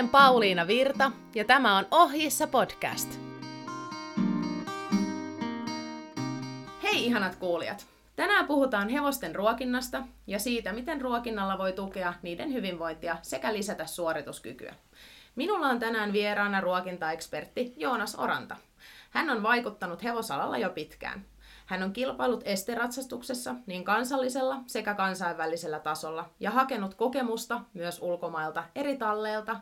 olen Pauliina Virta ja tämä on Ohjissa podcast. Hei ihanat kuulijat! Tänään puhutaan hevosten ruokinnasta ja siitä, miten ruokinnalla voi tukea niiden hyvinvointia sekä lisätä suorituskykyä. Minulla on tänään vieraana ruokintaekspertti Joonas Oranta. Hän on vaikuttanut hevosalalla jo pitkään. Hän on kilpailut esteratsastuksessa niin kansallisella sekä kansainvälisellä tasolla ja hakenut kokemusta myös ulkomailta eri talleilta.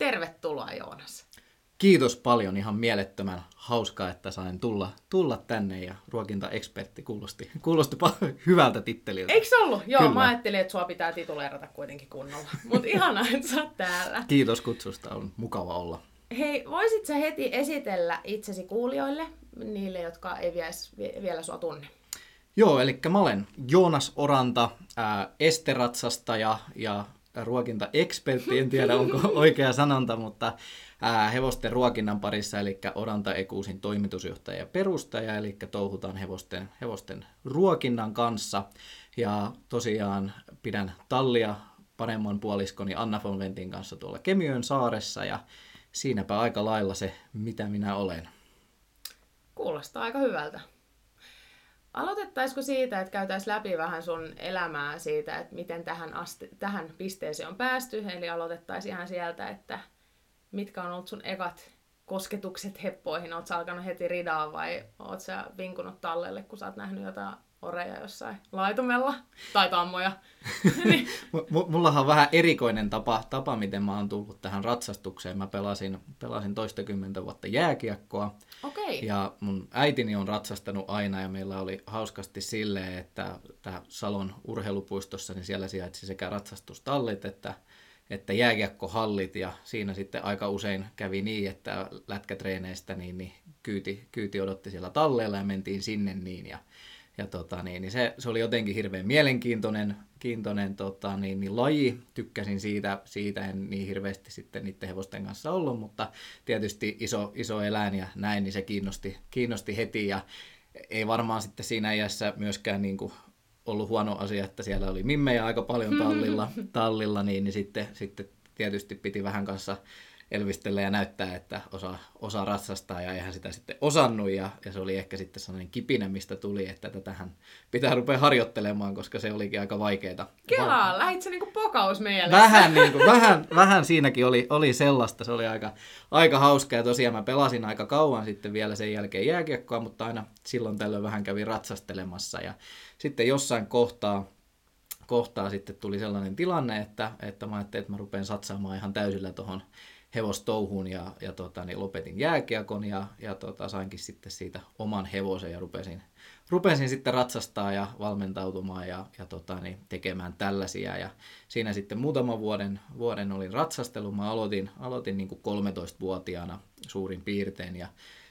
Tervetuloa Joonas. Kiitos paljon, ihan mielettömän hauskaa, että sain tulla, tulla tänne ja ruokintaekspertti kuulosti, kuulosti hyvältä titteliltä. Eikö ollut? Joo, Kyllä. mä ajattelin, että sua pitää tituleerata kuitenkin kunnolla. Mutta ihanaa, että sä oot täällä. Kiitos kutsusta, on mukava olla. Hei, voisit sä heti esitellä itsesi kuulijoille, niille, jotka ei vielä sua tunne? Joo, eli mä olen Joonas Oranta, ää, esteratsastaja ja ruokintaekspertti, en tiedä onko oikea sanonta, mutta ää, hevosten ruokinnan parissa, eli Oranta Ekuusin toimitusjohtaja ja perustaja, eli touhutaan hevosten, hevosten ruokinnan kanssa. Ja tosiaan pidän tallia paremman puoliskoni Anna von Ventin kanssa tuolla Kemiön saaressa, ja siinäpä aika lailla se, mitä minä olen. Kuulostaa aika hyvältä. Aloitettaisiko siitä, että käytäisiin läpi vähän sun elämää siitä, että miten tähän, asti, tähän pisteeseen on päästy. Eli aloitettaisiin ihan sieltä, että mitkä on ollut sun ekat kosketukset heppoihin? Oletko alkanut heti ridaa vai oot sä vinkunut tallelle, kun sä oot nähnyt jotain oreja jossain laitumella tai tammoja. niin. Mullahan on vähän erikoinen tapa, tapa, miten mä oon tullut tähän ratsastukseen. Mä pelasin, pelasin toistakymmentä vuotta jääkiekkoa. Okay. Ja mun äitini on ratsastanut aina ja meillä oli hauskasti silleen, että tämä Salon urheilupuistossa, niin siellä sijaitsi sekä ratsastustallit että että jääkiekkohallit ja siinä sitten aika usein kävi niin, että lätkätreeneistä niin, niin kyyti, kyyti odotti siellä talleella ja mentiin sinne niin ja ja tota, niin, niin se, se, oli jotenkin hirveän mielenkiintoinen kiintoinen, tota, niin, niin laji. Tykkäsin siitä, siitä, en niin hirveästi sitten niiden hevosten kanssa ollut, mutta tietysti iso, iso eläin ja näin, niin se kiinnosti, kiinnosti heti. Ja ei varmaan sitten siinä iässä myöskään niin kuin ollut huono asia, että siellä oli mimmejä aika paljon tallilla, tallilla niin, niin sitten, sitten tietysti piti vähän kanssa elvistellä ja näyttää, että osaa, osaa ratsastaa ja eihän sitä sitten osannut ja, ja se oli ehkä sitten sellainen kipinä, mistä tuli, että tätähän pitää rupea harjoittelemaan, koska se olikin aika vaikeaa. Kelaa, Va- lähit se niinku pokaus mielessä. Vähän, niinku, vähän, vähän siinäkin oli, oli sellaista, se oli aika, aika hauska ja tosiaan mä pelasin aika kauan sitten vielä sen jälkeen jääkiekkoa, mutta aina silloin tällöin vähän kävin ratsastelemassa ja sitten jossain kohtaa kohtaa sitten tuli sellainen tilanne, että, että mä ajattelin, että mä rupean satsaamaan ihan täysillä tuohon hevostouhuun ja, ja tota, niin lopetin jääkiekon ja, ja tota, sainkin sitten siitä oman hevosen ja rupesin, rupesin sitten ratsastaa ja valmentautumaan ja, ja tota, niin tekemään tällaisia. Ja siinä sitten muutaman vuoden, vuoden olin ratsastelu. Mä aloitin, aloitin niin kuin 13-vuotiaana suurin piirtein ja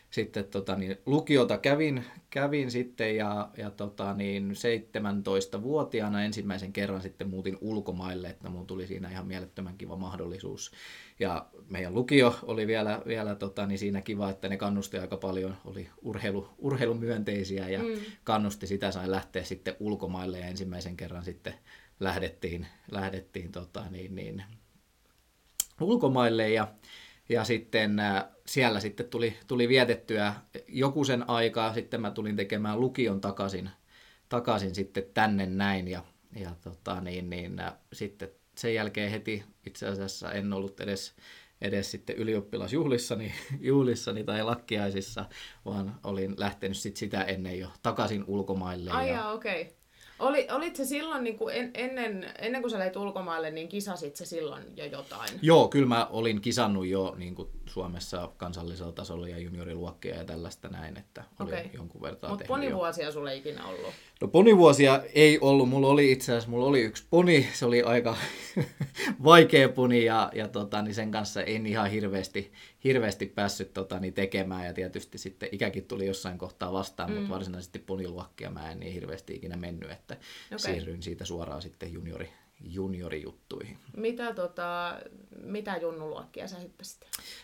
sitten tota, niin, lukiota kävin, kävin sitten ja, ja tota, niin 17-vuotiaana ensimmäisen kerran sitten muutin ulkomaille, että mun tuli siinä ihan mielettömän kiva mahdollisuus. Ja meidän lukio oli vielä, vielä tota, niin siinä kiva, että ne kannusti aika paljon, oli urheilu, urheilumyönteisiä ja mm. kannusti sitä, sai lähteä sitten ulkomaille ja ensimmäisen kerran sitten lähdettiin, lähdettiin tota, niin, niin, ulkomaille ja ja sitten äh, siellä sitten tuli, tuli vietettyä joku sen aikaa, sitten mä tulin tekemään lukion takaisin, takaisin sitten tänne näin ja, ja tota, niin, niin, äh, sitten sen jälkeen heti itse asiassa en ollut edes, edes sitten ylioppilasjuhlissani juhlissani tai lakkiaisissa, vaan olin lähtenyt sit sitä ennen jo takaisin ulkomaille. Ai ja, okei. Okay. Oli, olit se silloin, niin kuin en, ennen, ennen kuin sä lähdit ulkomaille, niin kisasit se silloin jo jotain? Joo, kyllä mä olin kisannut jo niin kuin Suomessa kansallisella tasolla ja junioriluokkia ja tällaista näin, että oli okay. jonkun verran Mutta ponivuosia sulle ei ikinä ollut? No ponivuosia ei ollut. Mulla oli itse asiassa, mulla oli yksi poni, se oli aika vaikea poni ja, ja tota, niin sen kanssa en ihan hirveästi, hirveästi päässyt tota, niin tekemään ja tietysti sitten ikäkin tuli jossain kohtaa vastaan, mm. mutta varsinaisesti poniluokkia mä en niin hirveästi ikinä mennyt, että okay. siirryin siitä suoraan sitten juniori, juniorijuttuihin. Mitä, tota, mitä junnuluokkia sä hyppäsit?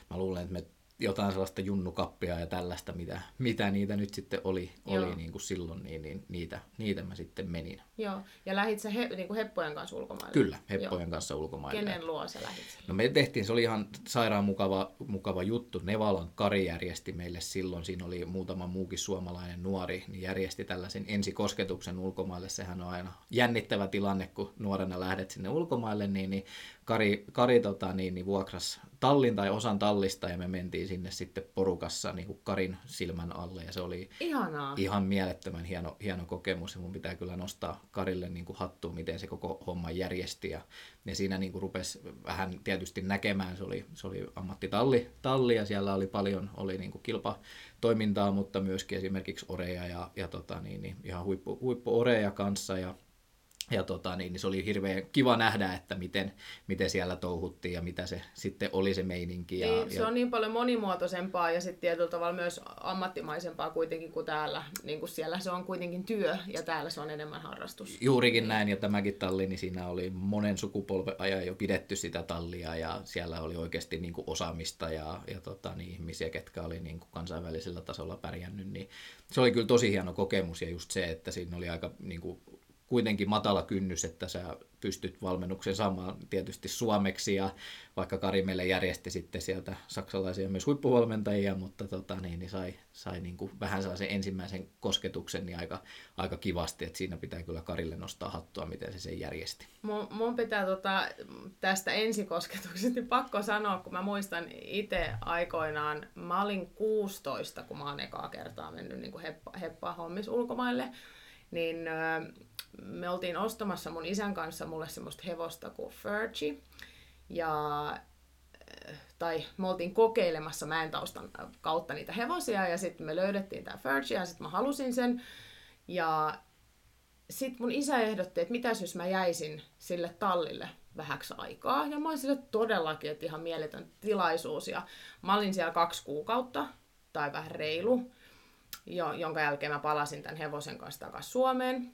Mä luulen, että me jotain sellaista junnukappia ja tällaista, mitä, mitä niitä nyt sitten oli, oli niin kuin silloin, niin, niin niitä, niitä mä sitten menin. Joo, ja lähit sä he, niin kuin heppojen kanssa ulkomaille? Kyllä, heppojen Joo. kanssa ulkomaille. Kenen luo sä lähit? No me tehtiin, se oli ihan sairaan mukava, mukava juttu. Nevalan Kari järjesti meille silloin, siinä oli muutama muukin suomalainen nuori, niin järjesti tällaisen ensikosketuksen ulkomaille. Sehän on aina jännittävä tilanne, kun nuorena lähdet sinne ulkomaille, niin, niin Kari, Kari tota, niin, niin vuokras tallin tai osan tallista ja me mentiin sinne sitten porukassa niin kuin Karin silmän alle ja se oli Ihanaa. ihan mielettömän hieno, hieno kokemus ja mun pitää kyllä nostaa Karille niin kuin hattu, miten se koko homma järjesti ja, ja siinä niin kuin rupesi vähän tietysti näkemään, se oli, se oli ammattitalli talli ja siellä oli paljon oli niin kuin kilpatoimintaa, mutta myöskin esimerkiksi oreja ja, ja tota, niin, niin ihan huippu, huippu oreja kanssa ja ja tota, niin, niin se oli hirveän kiva nähdä, että miten, miten siellä touhuttiin ja mitä se sitten oli se meininki. Ja, niin, se ja... on niin paljon monimuotoisempaa ja sitten tietyllä tavalla myös ammattimaisempaa kuitenkin kuin täällä. Niin kuin siellä se on kuitenkin työ ja täällä se on enemmän harrastus. Juurikin niin. näin ja tämäkin talli, niin siinä oli monen sukupolven ajan jo pidetty sitä tallia ja siellä oli oikeasti niin kuin osaamista ja, ja tota, niin, ihmisiä, ketkä oli niin kuin kansainvälisellä tasolla pärjännyt. Niin se oli kyllä tosi hieno kokemus ja just se, että siinä oli aika niin kuin, kuitenkin matala kynnys, että sä pystyt valmennuksen saamaan tietysti suomeksi. Ja vaikka Kari meille järjesti sitten sieltä saksalaisia myös huippuvalmentajia, mutta tota, niin, niin sai, sai niin kuin vähän sellaisen ensimmäisen kosketuksen niin aika, aika kivasti, että siinä pitää kyllä Karille nostaa hattua, miten se sen järjesti. Mun, mun pitää tota, tästä ensikosketuksesta niin pakko sanoa, kun mä muistan itse aikoinaan, mä olin 16, kun mä oon ekaa kertaa mennyt niin heppa, heppaa hommis ulkomaille, niin me oltiin ostamassa mun isän kanssa mulle semmoista hevosta kuin Fergie. Ja tai me oltiin kokeilemassa mäen taustan kautta niitä hevosia ja sitten me löydettiin tämä Fergie ja sitten mä halusin sen. Ja sitten mun isä ehdotti, että mitäs jos mä jäisin sille tallille vähäksi aikaa. Ja mä olin sille todellakin, että ihan mieletön tilaisuus. Ja mä olin siellä kaksi kuukautta, tai vähän reilu, jo, jonka jälkeen mä palasin tämän hevosen kanssa takaisin Suomeen.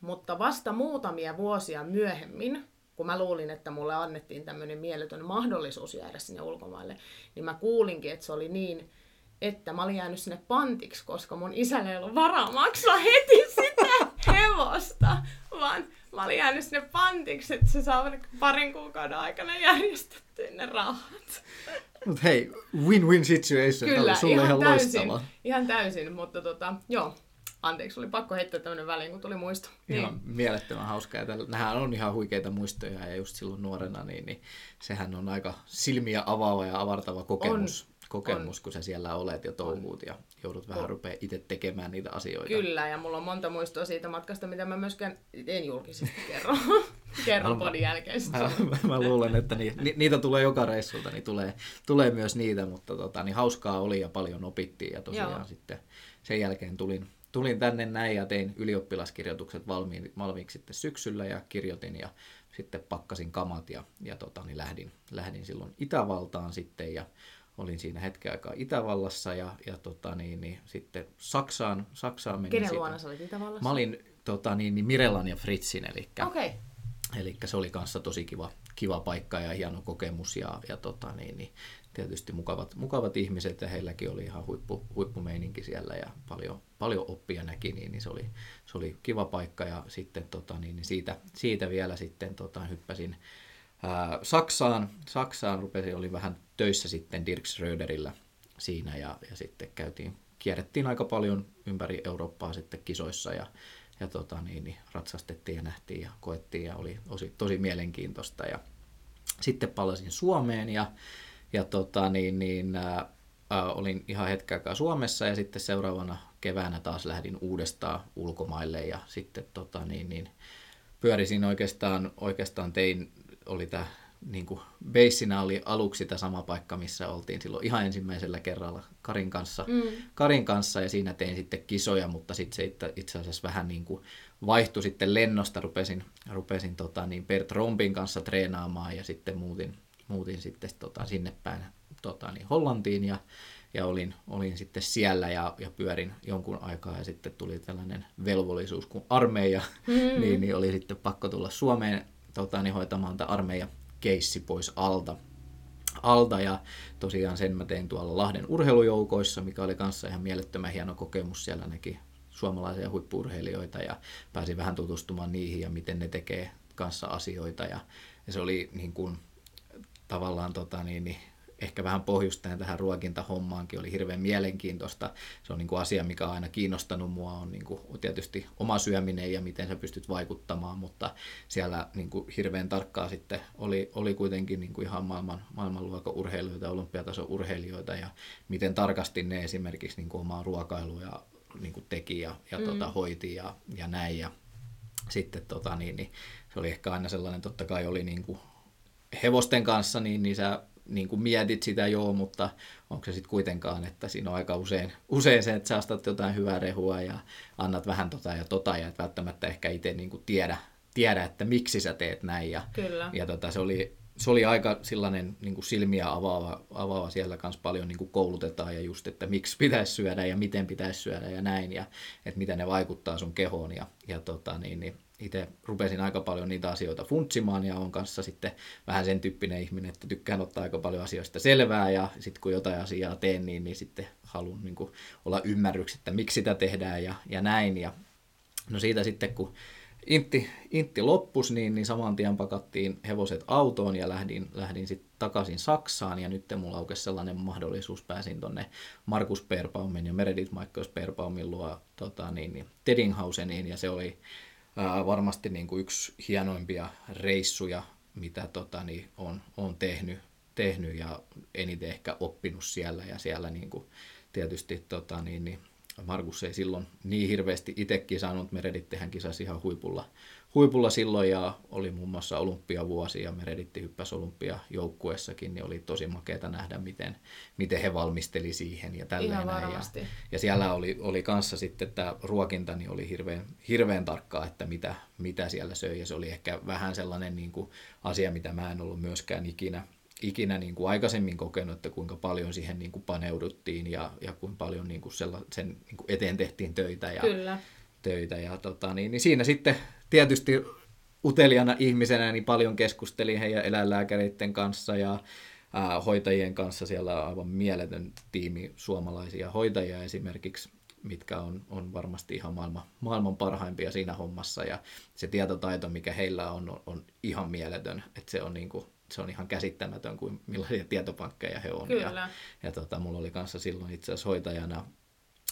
Mutta vasta muutamia vuosia myöhemmin, kun mä luulin, että mulle annettiin tämmöinen mieletön mahdollisuus jäädä sinne ulkomaille, niin mä kuulinkin, että se oli niin, että mä olin jäänyt sinne pantiksi, koska mun isällä ei ollut varaa maksaa heti sitä hevosta, vaan mä olin jäänyt sinne pantiksi, että se saa parin kuukauden aikana järjestettyä ne rahat. Mutta hei, win-win situation. Kyllä, sulle ihan, ihan täysin, ihan täysin, mutta tota, joo, Anteeksi, oli pakko heittää tämmöinen väliin, kun tuli muisto. Ihan niin. mielettömän hauskaa. Nämähän on ihan huikeita muistoja ja just silloin nuorena, niin, niin sehän on aika silmiä avaava ja avartava kokemus. On kokemus, on. kun sä siellä olet ja touhuut ja joudut vähän rupeaa itse tekemään niitä asioita. Kyllä, ja mulla on monta muistoa siitä matkasta, mitä mä myöskään en julkisesti kerro. kerron podin jälkeen. Mä, mä, mä, luulen, että ni, ni, niitä tulee joka reissulta, niin tulee, tulee myös niitä, mutta tota, niin hauskaa oli ja paljon opittiin ja tosiaan Joo. sitten sen jälkeen tulin, tulin tänne näin ja tein ylioppilaskirjoitukset valmiin, valmiiksi sitten syksyllä ja kirjoitin ja sitten pakkasin kamat ja, ja tota, niin lähdin, lähdin silloin Itävaltaan sitten ja olin siinä hetken aikaa Itävallassa ja, ja tota, niin, niin, sitten Saksaan, Saksaan menin. Kenen luona sä olit Itävallassa? Mä olin tota, niin, niin Mirellan ja Fritzin, eli, okay. eli se oli kanssa tosi kiva, kiva paikka ja hieno kokemus ja, ja tota, niin, niin, tietysti mukavat, mukavat ihmiset ja heilläkin oli ihan huippu, huippumeininki siellä ja paljon, paljon oppia näki, niin, niin se, oli, se oli kiva paikka ja sitten tota, niin, niin siitä, siitä vielä sitten tota, hyppäsin ää, Saksaan, Saksaan rupesin, oli vähän töissä sitten Dirk Schröderillä siinä ja, ja sitten käytiin, kierrettiin aika paljon ympäri Eurooppaa sitten kisoissa ja, ja tota, niin, niin, ratsastettiin ja nähtiin ja koettiin ja oli tosi, tosi mielenkiintoista. Ja sitten palasin Suomeen ja, ja tota, niin, niin, ää, olin ihan hetken aikaa Suomessa ja sitten seuraavana keväänä taas lähdin uudestaan ulkomaille ja sitten tota, niin, niin, pyörisin oikeastaan, oikeastaan tein, oli tämä niin kuin beissinä oli aluksi tämä sama paikka, missä oltiin silloin ihan ensimmäisellä kerralla Karin kanssa, mm. Karin kanssa ja siinä tein sitten kisoja, mutta sitten se itse asiassa vähän niin kuin vaihtui sitten lennosta, rupesin, rupesin tota, niin Bert Rompin kanssa treenaamaan ja sitten muutin, muutin sitten tota, sinne päin tota, niin Hollantiin ja, ja olin, olin sitten siellä ja, ja pyörin jonkun aikaa ja sitten tuli tällainen velvollisuus kuin armeija, mm. niin, niin oli sitten pakko tulla Suomeen tota, niin hoitamaan tämä armeija keissi pois alta. alta ja tosiaan sen mä tein tuolla Lahden urheilujoukoissa, mikä oli kanssa ihan mielettömän hieno kokemus. Siellä näki suomalaisia huippurheilijoita ja pääsin vähän tutustumaan niihin ja miten ne tekee kanssa asioita ja, ja se oli niin kuin, tavallaan tota, niin, niin, ehkä vähän pohjustajan tähän ruokintahommaankin oli hirveän mielenkiintoista. Se on niin kuin asia, mikä on aina kiinnostanut mua, on niin kuin tietysti oma syöminen ja miten sä pystyt vaikuttamaan, mutta siellä niin kuin hirveän tarkkaa sitten oli, oli kuitenkin niin kuin ihan maailman, maailmanluokan urheilijoita, olympiatason urheilijoita ja miten tarkasti ne esimerkiksi niin kuin omaa ruokailua ja niin kuin teki ja, ja mm. tota, hoiti ja, ja näin. Ja sitten tota, niin, niin, se oli ehkä aina sellainen, totta kai oli niin kuin hevosten kanssa, niin, niin sä niin kuin mietit sitä joo, mutta onko se sitten kuitenkaan, että siinä on aika usein, usein se, että sä ostat jotain hyvää rehua ja annat vähän tota ja tota ja et välttämättä ehkä itse niin kuin tiedä, tiedä, että miksi sä teet näin. Ja, Kyllä. ja tota, se, oli, se oli aika sellainen niin kuin silmiä avaava, avaava siellä kanssa paljon niin kuin koulutetaan ja just, että miksi pitäisi syödä ja miten pitäisi syödä ja näin ja että miten ne vaikuttaa sun kehoon ja, ja tota, niin, niin itse rupesin aika paljon niitä asioita funtsimaan ja on kanssa sitten vähän sen tyyppinen ihminen, että tykkään ottaa aika paljon asioista selvää ja sitten kun jotain asiaa teen, niin, niin sitten haluan niin olla ymmärryksi, että miksi sitä tehdään ja, ja näin. Ja no siitä sitten kun Intti, Intti loppus, niin, niin saman tien pakattiin hevoset autoon ja lähdin, lähdin sitten takaisin Saksaan ja nyt mulla aukesi sellainen mahdollisuus, pääsin tonne Markus Perbaumin ja Meredith Michaels Perbaumin luo tota, niin, niin, Teddinghauseniin ja se oli ää, varmasti niin kuin yksi hienoimpia reissuja, mitä tota, niin, on, on tehnyt, tehnyt ja eniten ehkä oppinut siellä ja siellä niin kuin, tietysti tota, niin, niin, Markus ei silloin niin hirveästi itsekin saanut, Meredittihän kisasi ihan huipulla, huipulla silloin ja oli muun muassa olympiavuosi ja Mereditti hyppäsi olympiajoukkuessakin, niin oli tosi makeata nähdä, miten, miten he valmisteli siihen ja tälleen. Ja, ja siellä oli, oli kanssa sitten tämä ruokinta, niin oli hirveän, hirveän tarkkaa, että mitä, mitä siellä söi ja se oli ehkä vähän sellainen niin kuin asia, mitä mä en ollut myöskään ikinä, ikinä niin kuin aikaisemmin kokenut, että kuinka paljon siihen niin kuin paneuduttiin ja, ja kuinka paljon niin kuin sella, sen niin kuin eteen tehtiin töitä. Ja, Kyllä. töitä ja tota, niin, niin siinä sitten tietysti uteliana ihmisenä niin paljon keskustelin heidän eläinlääkäreiden kanssa ja ää, hoitajien kanssa. Siellä on aivan mieletön tiimi suomalaisia hoitajia esimerkiksi, mitkä on, on varmasti ihan maailman, maailman parhaimpia siinä hommassa. Ja se tietotaito, mikä heillä on, on, on ihan mieletön. Että se on niin kuin, se on ihan käsittämätön, kuin millaisia tietopankkeja he on. Kyllä. Ja, ja tota, mulla oli kanssa silloin itse asiassa hoitajana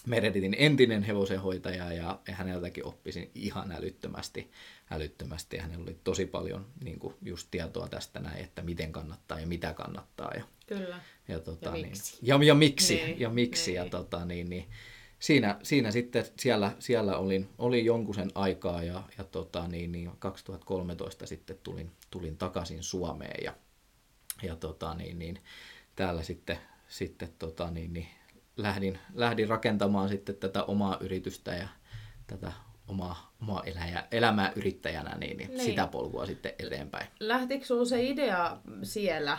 Mereditin entinen hevosenhoitaja ja häneltäkin oppisin ihan älyttömästi. älyttömästi. Hänellä oli tosi paljon niin kuin just tietoa tästä näin, että miten kannattaa ja mitä kannattaa. Ja, Kyllä. Ja, tota, Ja niin, miksi. ja, ja miksi. Niin, ja miksi. Ja niin. tota, niin, niin, siinä, siinä sitten siellä, siellä olin, olin jonkun sen aikaa ja, ja tota, niin, niin 2013 sitten tulin, tulin takaisin Suomeen ja, ja tota, niin, niin, täällä sitten, sitten tota, niin, niin, lähdin, lähdin rakentamaan sitten tätä omaa yritystä ja tätä omaa, omaa eläjä, elämää yrittäjänä, niin, niin, Niin. sitä polkua sitten eteenpäin. Lähtikö sinulla se idea siellä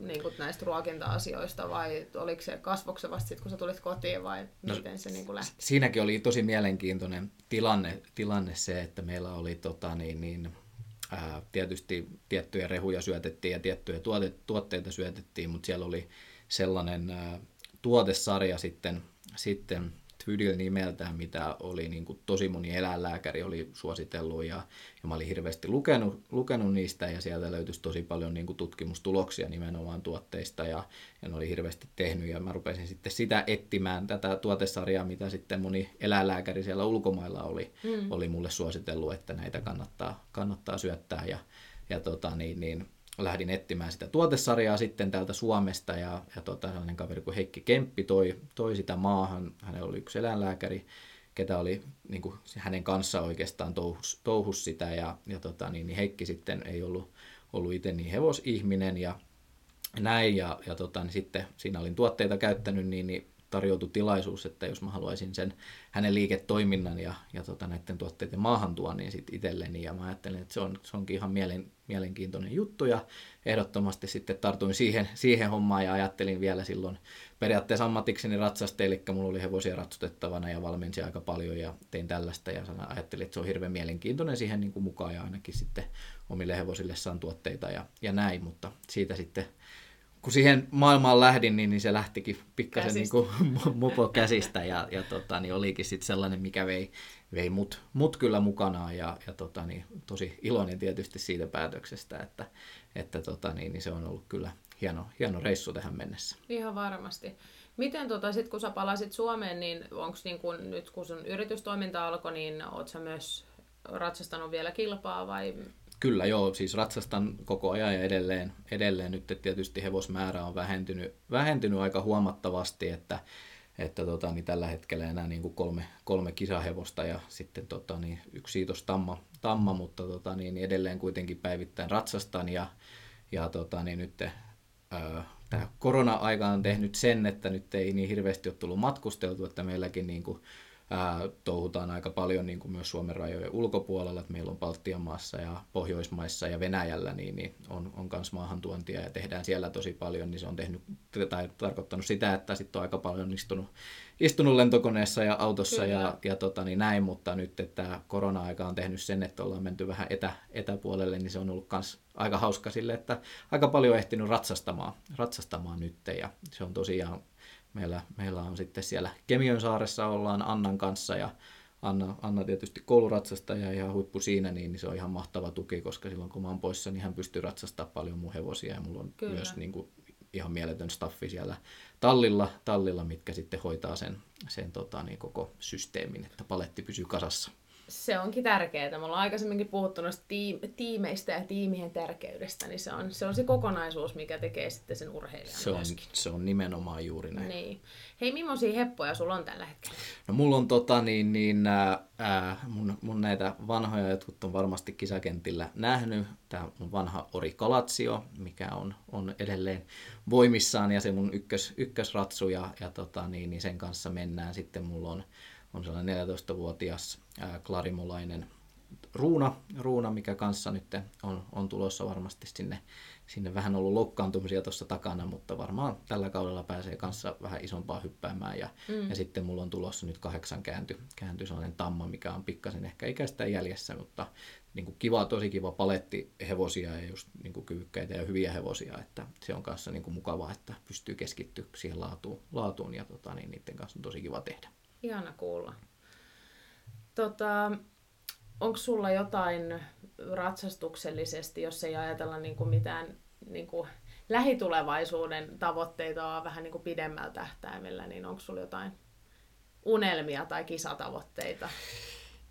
niin kuin näistä ruokinta-asioista vai oliko se kasvoiko se vasta sit, kun sä tulit kotiin vai No, miten se niin kuin lähti? Siinäkin oli tosi mielenkiintoinen tilanne, tilanne se, että meillä oli tota, niin, niin, ää, tietysti tiettyjä rehuja syötettiin ja tiettyjä tuote, tuotteita syötettiin, mutta siellä oli sellainen ää, tuotesarja sitten, sitten Tvydil nimeltään, mitä oli niin kuin tosi moni eläinlääkäri oli suositellut ja, ja mä olin hirveästi lukenut, lukenut niistä ja sieltä löytyisi tosi paljon niin kuin tutkimustuloksia nimenomaan tuotteista ja, ja ne oli hirveästi tehnyt ja mä rupesin sitten sitä etsimään tätä tuotesarjaa, mitä sitten moni eläinlääkäri siellä ulkomailla oli, mm. oli mulle suositellut, että näitä kannattaa, kannattaa syöttää ja, ja tota, niin, niin, lähdin etsimään sitä tuotesarjaa sitten täältä Suomesta ja, ja tota, sellainen kaveri kuin Heikki Kemppi toi, toi sitä maahan. Hänellä oli yksi eläinlääkäri, ketä oli niin kuin, hänen kanssa oikeastaan touhus, touhus sitä ja, ja tota, niin, niin Heikki sitten ei ollut, ollut itse niin hevosihminen ja näin ja, ja tota, niin sitten siinä olin tuotteita käyttänyt, niin, niin tarjoutui tilaisuus, että jos mä haluaisin sen hänen liiketoiminnan ja, ja tota, näiden tuotteiden maahantuon niin sit itselleni. Ja mä ajattelin, että se, on, se onkin ihan mielen, mielenkiintoinen juttu. Ja ehdottomasti sitten tartuin siihen, siihen hommaan ja ajattelin vielä silloin periaatteessa ammatikseni ratsaste, eli mulla oli hevosia ratsutettavana ja valmensin aika paljon ja tein tällaista. Ja ajattelin, että se on hirveän mielenkiintoinen siihen niin kuin mukaan ja ainakin sitten omille hevosille saan tuotteita ja, ja näin, mutta siitä sitten kun siihen maailmaan lähdin, niin, niin se lähtikin pikkasen niin kuin mopo käsistä ja, ja tota, niin olikin sitten sellainen, mikä vei, vei mut, mut kyllä mukanaan ja, ja tota, niin, tosi iloinen tietysti siitä päätöksestä, että, että tota, niin, niin se on ollut kyllä hieno, hieno reissu tähän mennessä. Ihan varmasti. Miten tota, sit kun sä palasit Suomeen, niin onko niin kun, nyt kun sun yritystoiminta alkoi, niin oot sä myös ratsastanut vielä kilpaa vai Kyllä joo, siis ratsastan koko ajan ja edelleen, edelleen nyt tietysti hevosmäärä on vähentynyt, vähentynyt aika huomattavasti, että, että tota, niin tällä hetkellä enää niin kuin kolme, kolme kisahevosta ja sitten tota, niin yksi siitos tamma, tamma mutta tota, niin edelleen kuitenkin päivittäin ratsastan ja, ja tota, niin nyt tämä korona-aika on tehnyt sen, että nyt ei niin hirveästi ole tullut matkusteltu, että meilläkin niin kuin, ää, touhutaan aika paljon niin kuin myös Suomen rajojen ulkopuolella, että meillä on Baltian maassa ja Pohjoismaissa ja Venäjällä niin, niin on, on myös maahantuontia ja tehdään siellä tosi paljon, niin se on tehnyt, tai tarkoittanut sitä, että sitten on aika paljon istunut, istunut lentokoneessa ja autossa Kyllä. ja, ja tota, niin näin, mutta nyt että korona-aika on tehnyt sen, että ollaan menty vähän etä, etäpuolelle, niin se on ollut myös aika hauska sille, että aika paljon on ehtinyt ratsastamaan, ratsastamaan nyt ja se on tosiaan meillä, meillä on sitten siellä Kemiön saaressa ollaan Annan kanssa ja Anna, Anna tietysti kouluratsastaja ja ihan huippu siinä, niin, niin se on ihan mahtava tuki, koska silloin kun mä oon poissa, niin hän pystyy ratsastamaan paljon mun hevosia ja mulla on. Kyllä. myös niin kuin, ihan mieletön staffi siellä tallilla, tallilla mitkä sitten hoitaa sen, sen tota, niin koko systeemin, että paletti pysyy kasassa. Se onkin tärkeää. Me ollaan aikaisemminkin puhuttu noista tiim- tiimeistä ja tiimien tärkeydestä, niin se on, se on se kokonaisuus, mikä tekee sitten sen urheilijan Se on, myöskin. se on nimenomaan juuri näin. Niin. Hei, millaisia heppoja sulla on tällä hetkellä? No mulla on tota niin, niin ää, ää, mun, mun näitä vanhoja, jotkut on varmasti kisakentillä nähnyt. Tämä mun vanha Ori Kalatsio, mikä on, on edelleen voimissaan ja se mun ykkös, ykkösratsu ja, ja tota niin, niin sen kanssa mennään. Sitten mulla on, on sellainen 14-vuotias ää, klarimolainen ruuna, ruuna, mikä kanssa nyt on, on tulossa varmasti sinne, sinne vähän ollut loukkaantumisia tuossa takana, mutta varmaan tällä kaudella pääsee kanssa vähän isompaa hyppäämään. Ja, mm. ja sitten mulla on tulossa nyt kahdeksan käänty, käänty sellainen tamma, mikä on pikkasen ehkä ikäistä jäljessä, mutta niin kuin kiva, tosi kiva paletti hevosia ja just niin kuin kyvykkäitä ja hyviä hevosia, että se on kanssa niin kuin mukavaa, että pystyy keskittyä siihen laatuun, laatuun ja tota, niin niiden kanssa on tosi kiva tehdä. Ihana kuulla. Tota, onko sulla jotain ratsastuksellisesti, jos ei ajatella niin kuin mitään niin kuin lähitulevaisuuden tavoitteita, vaan vähän niin kuin pidemmällä tähtäimellä, niin onko sulla jotain unelmia tai kisatavoitteita?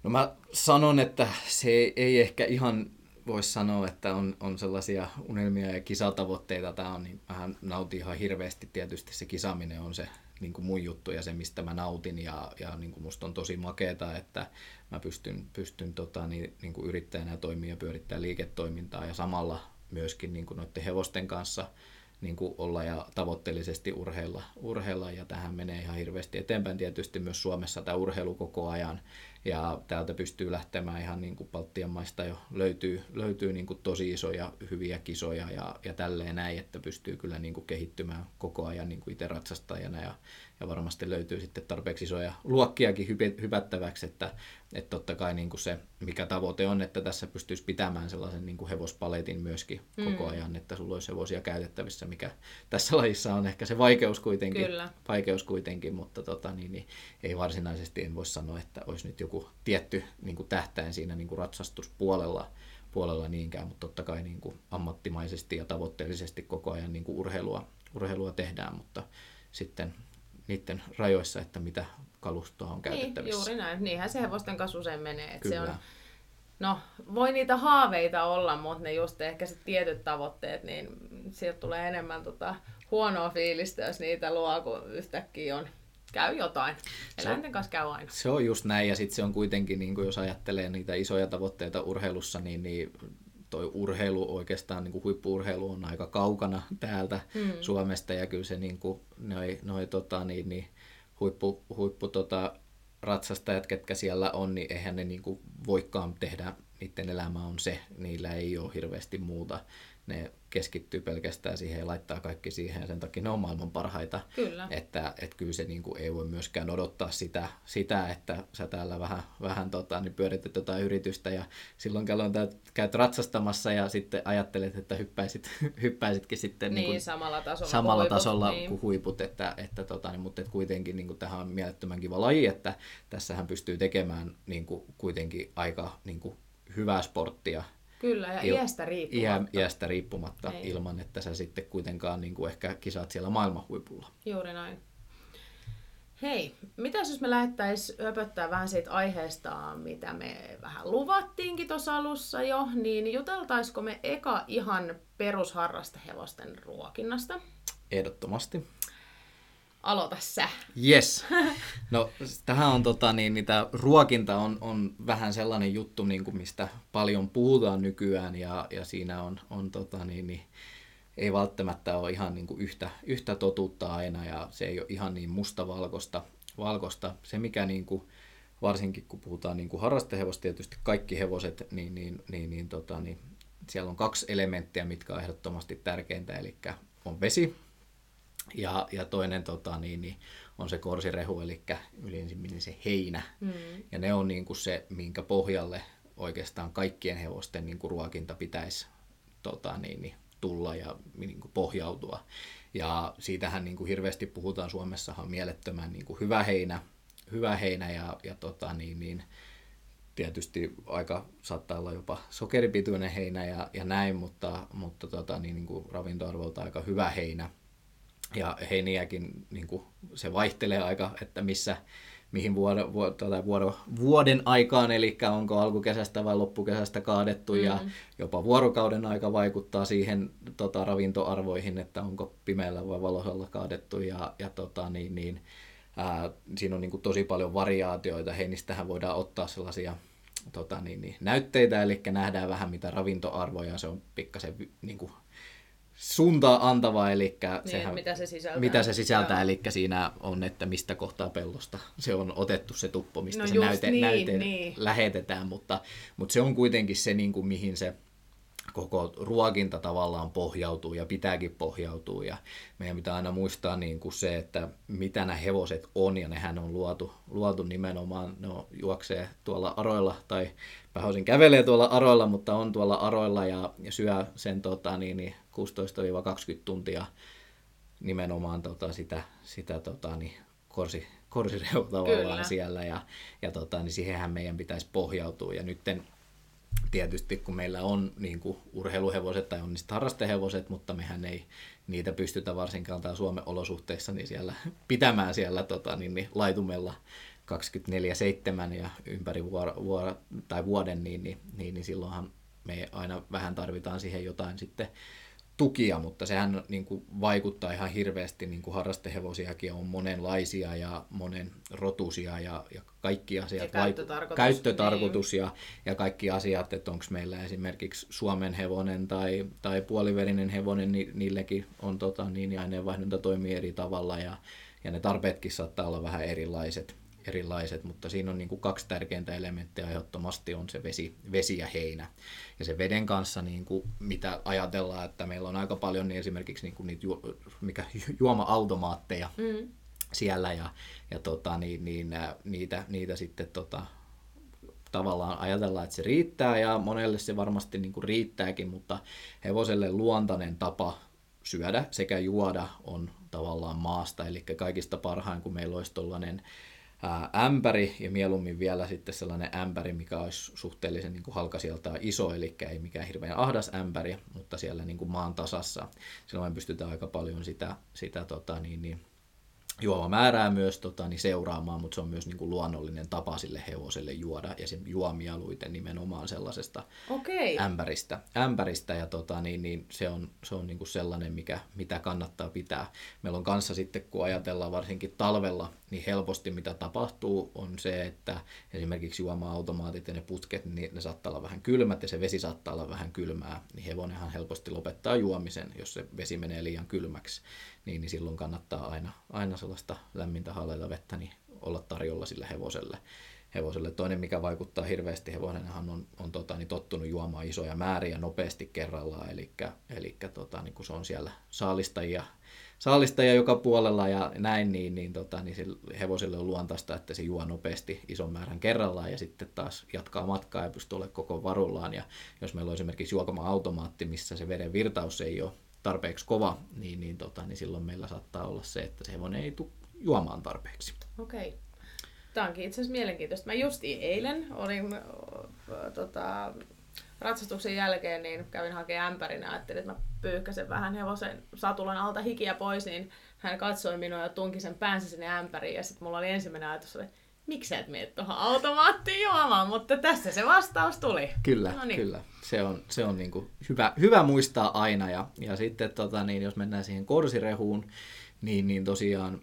No mä sanon, että se ei, ehkä ihan voisi sanoa, että on, on sellaisia unelmia ja kisatavoitteita. Tämä on niin, vähän nautin ihan hirveästi. Tietysti se kisaaminen on se niin kuin mun juttu ja se, mistä mä nautin. Ja, ja niin kuin musta on tosi makeeta, että mä pystyn, pystyn tota, niin, niin kuin yrittäjänä toimia ja pyörittää liiketoimintaa ja samalla myöskin niin kuin noiden hevosten kanssa niin kuin olla ja tavoitteellisesti urheilla, urheilla ja tähän menee ihan hirveästi eteenpäin tietysti myös Suomessa tämä urheilu koko ajan ja täältä pystyy lähtemään ihan niin kuin Baltian maista jo. Löytyy, löytyy niin kuin tosi isoja hyviä kisoja ja, ja tälleen näin, että pystyy kyllä niin kuin kehittymään koko ajan niin kuin itse ratsastajana ja, ja varmasti löytyy sitten tarpeeksi isoja luokkiakin hypättäväksi, että, että totta kai niin kuin se, mikä tavoite on, että tässä pystyisi pitämään sellaisen niin kuin hevospaletin myöskin mm. koko ajan, että sulla olisi hevosia käytettävissä, mikä tässä lajissa on ehkä se vaikeus kuitenkin, Kyllä. vaikeus kuitenkin mutta tota, niin, niin, ei varsinaisesti en voi sanoa, että olisi nyt joku tietty niin kuin tähtäin siinä niin kuin ratsastuspuolella puolella niinkään, mutta totta kai niin kuin ammattimaisesti ja tavoitteellisesti koko ajan niin kuin urheilua, urheilua tehdään, mutta sitten niiden rajoissa, että mitä kalustoa on Niin, käytettävissä. juuri näin. Niinhän se hevosten kanssa usein menee. Että se on, no, voi niitä haaveita olla, mutta ne just ehkä se tietyt tavoitteet, niin sieltä tulee enemmän tota huonoa fiilistä, jos niitä luo, kun yhtäkkiä on, käy jotain. Eläinten kanssa käy aina. Se on just näin, ja sitten se on kuitenkin, niin kuin jos ajattelee niitä isoja tavoitteita urheilussa, niin, niin toi urheilu oikeastaan, niin kuin huippuurheilu on aika kaukana täältä mm. Suomesta, ja kyllä se niin kuin, noi, noi, tota, niin, niin, huippu, huippu tota, ratsastajat, ketkä siellä on, niin eihän ne niin kuin voikaan tehdä niiden elämä on se, niillä ei ole hirveästi muuta. Ne keskittyy pelkästään siihen ja laittaa kaikki siihen ja sen takia ne on maailman parhaita. Kyllä. Että, että kyllä se niin kuin, ei voi myöskään odottaa sitä, sitä että sä täällä vähän, vähän tota, niin pyörität jotain yritystä ja silloin kelloin käyt ratsastamassa ja sitten ajattelet, että hyppäisit, hyppäisitkin sitten niin, niin kuin, samalla tasolla, samalla kuin, tasolla niin. kuin huiput, että, että tota, niin, mutta että kuitenkin niin kuin, tähän on mielettömän kiva laji, että tässähän pystyy tekemään niin kuin, kuitenkin aika niin kuin, hyvää sporttia Kyllä, ja Il- iästä riippumatta. Iä, iästä riippumatta Ei. ilman, että sä sitten kuitenkaan niin kuin ehkä kisaat siellä maailman huipulla. Juuri näin. Hei, mitä jos me lähettäisiin höpöttää vähän siitä aiheesta, mitä me vähän luvattiinkin tuossa alussa jo, niin juteltaisiko me eka ihan perusharrastehevosten ruokinnasta? Ehdottomasti aloita sä. Yes. No tähän on tota, niin, niin ruokinta on, on vähän sellainen juttu, niin kuin mistä paljon puhutaan nykyään ja, ja siinä on, on tota, niin, niin, ei välttämättä ole ihan niin kuin yhtä, yhtä totuutta aina ja se ei ole ihan niin mustavalkoista. Valkosta. Se mikä niin kuin, varsinkin kun puhutaan niin kuin harrastehevosta, tietysti kaikki hevoset, niin, niin, niin, niin, tota, niin siellä on kaksi elementtiä, mitkä on ehdottomasti tärkeintä, eli on vesi ja, ja toinen tota, niin, niin, on se korsirehu, eli yleisimmin se heinä. Mm. Ja ne on niin kuin se, minkä pohjalle oikeastaan kaikkien hevosten niin kuin ruokinta pitäisi tota, niin, niin, tulla ja niin kuin pohjautua. Ja siitähän niin kuin hirveästi puhutaan Suomessahan mielettömän niin kuin hyvä heinä, hyvä heinä ja, ja tota, niin, niin, tietysti aika saattaa olla jopa sokeripituinen heinä ja, ja näin, mutta, mutta tota, niin, niin kuin ravintoarvolta aika hyvä heinä – ja heiniäkin niin kuin, se vaihtelee aika, että missä, mihin vuoro, vuoro, tuota, vuoro, vuoden aikaan, eli onko alkukesästä vai loppukesästä kaadettu, mm. ja jopa vuorokauden aika vaikuttaa siihen tota, ravintoarvoihin, että onko pimeällä vai valoisella kaadettu, ja, ja tota, niin, niin, ää, siinä on niin kuin, tosi paljon variaatioita, heinistähän voidaan ottaa sellaisia tota, niin, niin, näytteitä, eli nähdään vähän mitä ravintoarvoja, se on pikkasen niin kuin, suuntaa antava, eli niin, sehän, mitä se sisältää. Mitä se sisältää, eli siinä on, että mistä kohtaa pellosta se on otettu se tuppo, mistä no se näyte, niin, näyte niin. lähetetään, mutta, mutta se on kuitenkin se, niin kuin, mihin se koko ruokinta tavallaan pohjautuu ja pitääkin pohjautua. Ja meidän pitää aina muistaa niin kuin se, että mitä nämä hevoset on ja nehän on luotu, luotu nimenomaan, ne on, juoksee tuolla aroilla tai Pähäosin kävelee tuolla aroilla, mutta on tuolla aroilla ja, ja syö sen tota, niin, niin 16-20 tuntia nimenomaan tota, sitä, sitä tota, niin, korsi, korsireu tavallaan Kyllä. siellä ja, ja tota, niin siihenhän meidän pitäisi pohjautua. Ja nytten tietysti kun meillä on niin kuin urheiluhevoset tai on niistä harrastehevoset, mutta mehän ei niitä pystytä varsinkaan täällä Suomen olosuhteissa niin siellä pitämään siellä tota, niin, niin, laitumella 24-7 ja ympäri vuoro, vuoro, tai vuoden, niin, niin, niin, niin silloinhan me aina vähän tarvitaan siihen jotain sitten tukia, mutta sehän niin kuin vaikuttaa ihan hirveästi, niin kuin harrastehevosiakin on monenlaisia ja monen rotusia ja, ja kaikki asiat, ja käyttötarkoitus, käyttötarkoitus niin. ja, ja kaikki asiat, että onko meillä esimerkiksi Suomen hevonen tai, tai puoliverinen hevonen, niin niillekin on tota, niin, aineenvaihdunta toimii eri tavalla ja, ja ne tarpeetkin saattaa olla vähän erilaiset erilaiset, mutta siinä on niin kuin kaksi tärkeintä elementtiä ehdottomasti on se vesi, vesi ja heinä. Ja se veden kanssa, niin kuin, mitä ajatellaan, että meillä on aika paljon niin esimerkiksi niin kuin niitä ju, mikä, juoma-automaatteja mm. siellä ja, ja tota, niin, niin, niitä, niitä sitten tota, tavallaan ajatellaan, että se riittää ja monelle se varmasti niin kuin riittääkin, mutta hevoselle luontainen tapa syödä sekä juoda on tavallaan maasta, eli kaikista parhain, kun meillä olisi tuollainen ämpäri ja mieluummin vielä sitten sellainen ämpäri, mikä olisi suhteellisen niin kuin halkasijaltaan iso, eli ei mikään hirveän ahdas ämpäri, mutta siellä niin kuin maan tasassa. Silloin pystytään aika paljon sitä, sitä tota, niin, niin, juomamäärää myös tota, niin seuraamaan, mutta se on myös niin kuin luonnollinen tapa sille hevoselle juoda ja se juo mieluiten nimenomaan sellaisesta okay. ämpäristä. ämpäristä ja tota, niin, niin se on, se on niin kuin sellainen, mikä, mitä kannattaa pitää. Meillä on kanssa sitten, kun ajatellaan varsinkin talvella, niin helposti mitä tapahtuu on se, että esimerkiksi juoma-automaatit ja ne putket, niin ne saattaa olla vähän kylmät ja se vesi saattaa olla vähän kylmää, niin hevonenhan helposti lopettaa juomisen, jos se vesi menee liian kylmäksi niin, niin silloin kannattaa aina, aina sellaista lämmintä haaleita vettä niin olla tarjolla sille hevoselle. hevoselle. Toinen, mikä vaikuttaa hirveästi, hevonenhan on, on tota, niin tottunut juomaan isoja määriä nopeasti kerrallaan, eli, eli tota, niin kun se on siellä saalistajia, saalistajia joka puolella ja näin, niin, niin, tota, niin hevoselle on luontaista, että se juo nopeasti ison määrän kerrallaan ja sitten taas jatkaa matkaa ja pystyy olemaan koko varullaan. Ja jos meillä on esimerkiksi juokama-automaatti, missä se veden virtaus ei ole tarpeeksi kova, niin, niin, tota, niin silloin meillä saattaa olla se, että se hevonen ei tule juomaan tarpeeksi. Okei. Okay. Tämä onkin itse asiassa mielenkiintoista. Mä justi eilen olin tota, ratsastuksen jälkeen, niin kävin hakemaan ämpärin ja ajattelin, että mä pyyhkäsen vähän hevosen satulan alta hikiä pois, niin hän katsoi minua ja tunki sen päänsä sinne ämpäriin ja sitten mulla oli ensimmäinen ajatus, että miksi sä et mene tuohon automaattiin juomaan, mutta tässä se vastaus tuli. Kyllä, no niin. kyllä. Se on, se on niin kuin hyvä, hyvä muistaa aina. Ja, ja sitten tota, niin, jos mennään siihen korsirehuun, niin, niin tosiaan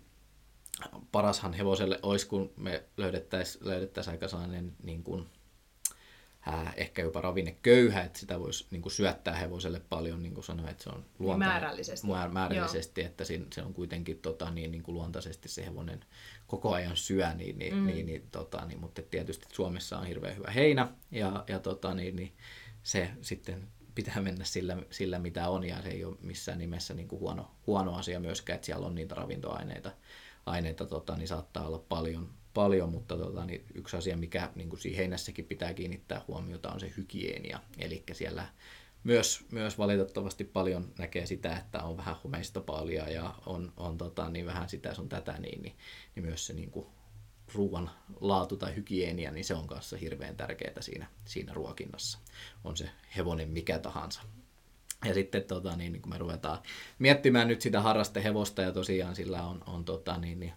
parashan hevoselle olisi, kun me löydettäisiin löydettäis aika sellainen niin kuin, ää, ehkä jopa ravinneköyhä, että sitä voisi niin kuin syöttää hevoselle paljon, niin kuin sanoin, että se on luontainen, määrällisesti, määrällisesti että se on kuitenkin tota, niin, niin kuin luontaisesti se hevonen koko ajan syö, niin, niin, mm. niin, niin, tota, niin, mutta tietysti Suomessa on hirveän hyvä heinä, ja, ja tota, niin, niin, se sitten pitää mennä sillä, sillä, mitä on, ja se ei ole missään nimessä niin kuin huono, huono asia myöskään, että siellä on niitä ravintoaineita, aineita, tota, niin saattaa olla paljon, paljon mutta tota, niin yksi asia, mikä niin kuin heinässäkin pitää kiinnittää huomiota, on se hygienia. Eli siellä myös, myös valitettavasti paljon näkee sitä, että on vähän humeista paljon ja on, on tota, niin vähän sitä sun tätä, niin, niin, niin myös se niin kuin ruoan laatu tai hygienia, niin se on kanssa hirveän tärkeää siinä, siinä ruokinnassa. On se hevonen mikä tahansa. Ja sitten tota, niin, niin kun me ruvetaan miettimään nyt sitä harrastehevosta ja tosiaan sillä on, on tota, niin, niin,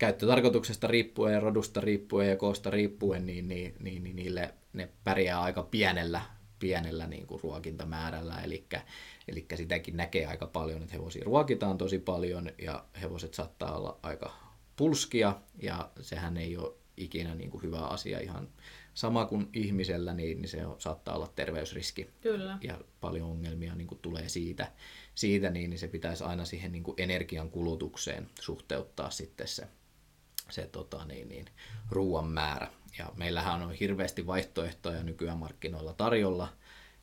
käyttötarkoituksesta riippuen ja rodusta riippuen ja koosta riippuen, niin, niin, niin, niin niille ne pärjää aika pienellä, pienellä niin kuin ruokintamäärällä, eli, eli sitäkin näkee aika paljon, että hevosia ruokitaan tosi paljon ja hevoset saattaa olla aika pulskia ja sehän ei ole ikinä niin kuin hyvä asia ihan sama kuin ihmisellä, niin, niin se on, saattaa olla terveysriski. Kyllä. Ja paljon ongelmia niin kuin tulee siitä, siitä niin, niin se pitäisi aina siihen niin kuin energian kulutukseen suhteuttaa sitten se, se tota, niin, niin, ruoan määrä. Ja meillähän on hirveästi vaihtoehtoja nykyään markkinoilla tarjolla,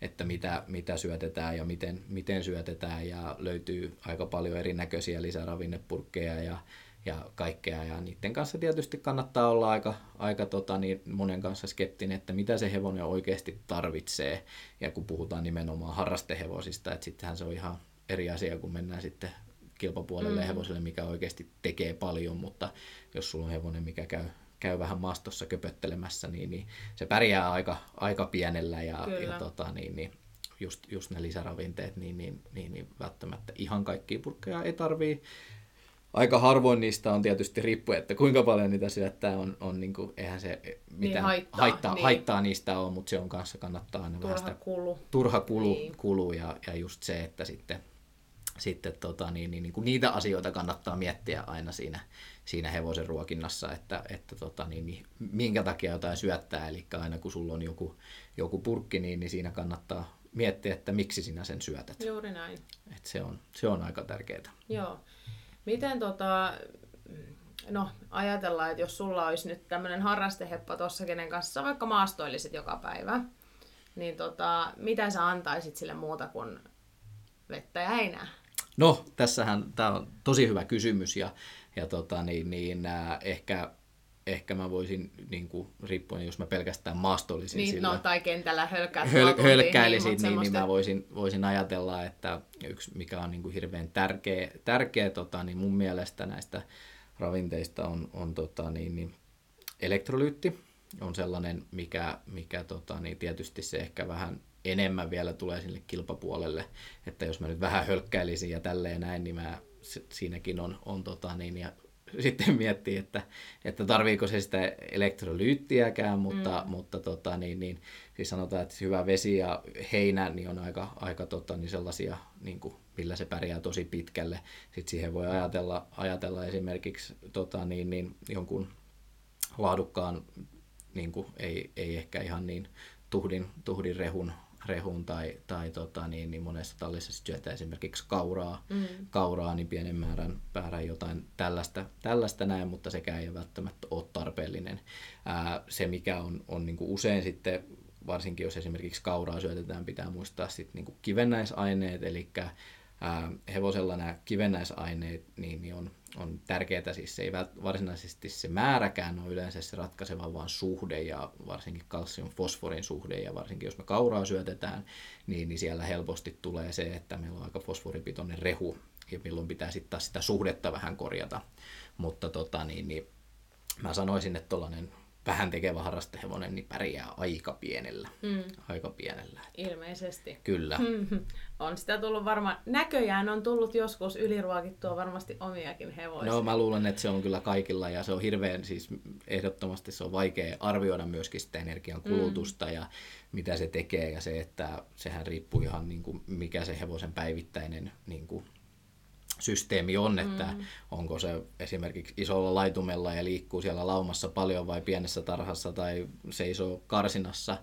että mitä, mitä syötetään ja miten, miten syötetään ja löytyy aika paljon erinäköisiä lisäravinnepurkkeja ja ja kaikkea. Ja niiden kanssa tietysti kannattaa olla aika, aika tota, niin monen kanssa skeptinen, että mitä se hevonen oikeasti tarvitsee. Ja kun puhutaan nimenomaan harrastehevosista, että sittenhän se on ihan eri asia, kun mennään sitten kilpapuolelle mm. hevoselle, mikä oikeasti tekee paljon, mutta jos sulla on hevonen, mikä käy, käy vähän maastossa köpöttelemässä, niin, niin se pärjää aika, aika pienellä ja, ja tota, niin, niin just, just ne lisäravinteet, niin, niin, niin, niin välttämättä ihan kaikkia purkkeja ei tarvii aika harvoin niistä on tietysti riippuen, että kuinka paljon niitä syöttää, on, on niin kuin, eihän se mitään niin haittaa, haittaa, niin. haittaa niistä ole, mutta se on kanssa kannattaa aina turha vähän sitä, kulu. turha kulu, niin. kulu ja, ja just se, että sitten, sitten tota, niin, niin, niin kuin niitä asioita kannattaa miettiä aina siinä, siinä hevosen ruokinnassa, että, että tota, niin, niin, minkä takia jotain syöttää, eli aina kun sulla on joku, joku purkki, niin, niin siinä kannattaa miettiä, että miksi sinä sen syötät. Juuri näin. Et se, on, se on aika tärkeää. Joo. Miten tota, no ajatellaan, että jos sulla olisi nyt tämmöinen harrasteheppa tuossa, kenen kanssa vaikka maastoilisit joka päivä, niin tota, mitä sä antaisit sille muuta kuin vettä ja heinää? No, tässähän tämä on tosi hyvä kysymys ja, ja tota, niin, niin, äh, ehkä ehkä mä voisin, niin kuin, riippuen jos mä pelkästään maastoilisin niin, sillä, no, tai kentällä hölkää, höl, niin, niin, semmoista... niin, mä voisin, voisin ajatella, että yksi mikä on niin kuin hirveän tärkeä, tärkeä tota, niin mun mielestä näistä ravinteista on, on tota, niin, niin, elektrolyytti, on sellainen, mikä, mikä tota, niin tietysti se ehkä vähän enemmän vielä tulee sinne kilpapuolelle, että jos mä nyt vähän hölkkäilisin ja tälleen näin, niin mä, siinäkin on, on tota, niin, ja sitten miettii, että, että tarviiko se sitä elektrolyyttiäkään, mutta, mm. mutta tota, niin, niin, siis sanotaan, että hyvä vesi ja heinä niin on aika, aika tota, niin sellaisia, niin kuin, millä se pärjää tosi pitkälle. Sitten siihen voi ajatella, ajatella esimerkiksi tota, niin, niin, jonkun laadukkaan, niin kuin, ei, ei ehkä ihan niin tuhdin, tuhdin rehun rehuun tai, tai tota, niin, niin monessa tallissa syötetään esimerkiksi kauraa, mm. kauraa, niin pienen määrän, määrän jotain tällaista, tällaista näin, mutta sekään ei välttämättä ole tarpeellinen. Ää, se, mikä on, on niin kuin usein sitten varsinkin jos esimerkiksi kauraa syötetään, pitää muistaa sitten niin kuin kivennäisaineet, eli ää, hevosella nämä kivennäisaineet niin, niin on, on tärkeää, siis se ei varsinaisesti se määräkään ole yleensä se ratkaiseva, vaan suhde ja varsinkin kalsium-fosforin suhde ja varsinkin jos me kauraa syötetään, niin, niin siellä helposti tulee se, että meillä on aika fosforipitoinen rehu ja milloin pitää sitten taas sitä suhdetta vähän korjata, mutta tota, niin, niin mä sanoisin, että tuollainen vähän tekevä harrastehevonen, niin pärjää aika pienellä. Mm. Aika pienellä. Ilmeisesti. Kyllä. on sitä tullut varmaan, näköjään on tullut joskus yliruokittua varmasti omiakin hevosia. No mä luulen, että se on kyllä kaikilla ja se on hirveän, siis ehdottomasti se on vaikea arvioida myöskin sitä energian kulutusta mm. ja mitä se tekee ja se, että sehän riippuu ihan niin kuin mikä se hevosen päivittäinen niin kuin systeemi on, että mm. onko se esimerkiksi isolla laitumella ja liikkuu siellä laumassa paljon vai pienessä tarhassa tai seisoo karsinassa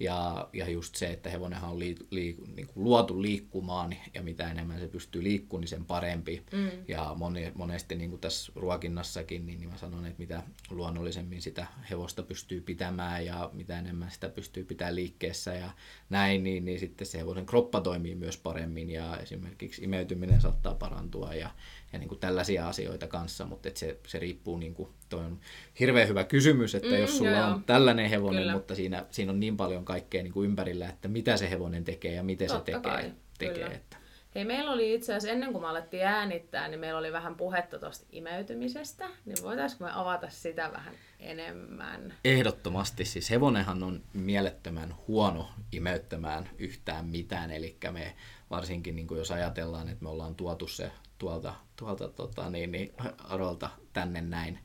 ja, ja just se, että hevonenhan on lii, lii, niin kuin luotu liikkumaan ja mitä enemmän se pystyy liikkumaan, niin sen parempi. Mm. Ja moni, monesti niin kuin tässä ruokinnassakin, niin, niin mä sanon, että mitä luonnollisemmin sitä hevosta pystyy pitämään ja mitä enemmän sitä pystyy pitämään liikkeessä ja näin, niin, niin sitten se hevosen kroppa toimii myös paremmin ja esimerkiksi imeytyminen saattaa parantua ja, ja niin kuin tällaisia asioita kanssa, mutta että se, se riippuu, niin kuin, toi on hirveän hyvä kysymys, että mm, jos sulla joo, on tällainen hevonen, kyllä. mutta siinä, siinä on niin paljon kaikkea niin kuin ympärillä, että mitä se hevonen tekee ja miten Totta se tekee. Kai, tekee että. Hei, meillä oli itse asiassa ennen kuin me alettiin äänittää, niin meillä oli vähän puhetta tuosta imeytymisestä, niin voitaisiinko me avata sitä vähän enemmän? Ehdottomasti, siis hevonenhan on mielettömän huono imeyttämään yhtään mitään, eli me varsinkin niin kuin jos ajatellaan, että me ollaan tuotu se tuolta, tuolta tota, niin, niin, arolta tänne näin.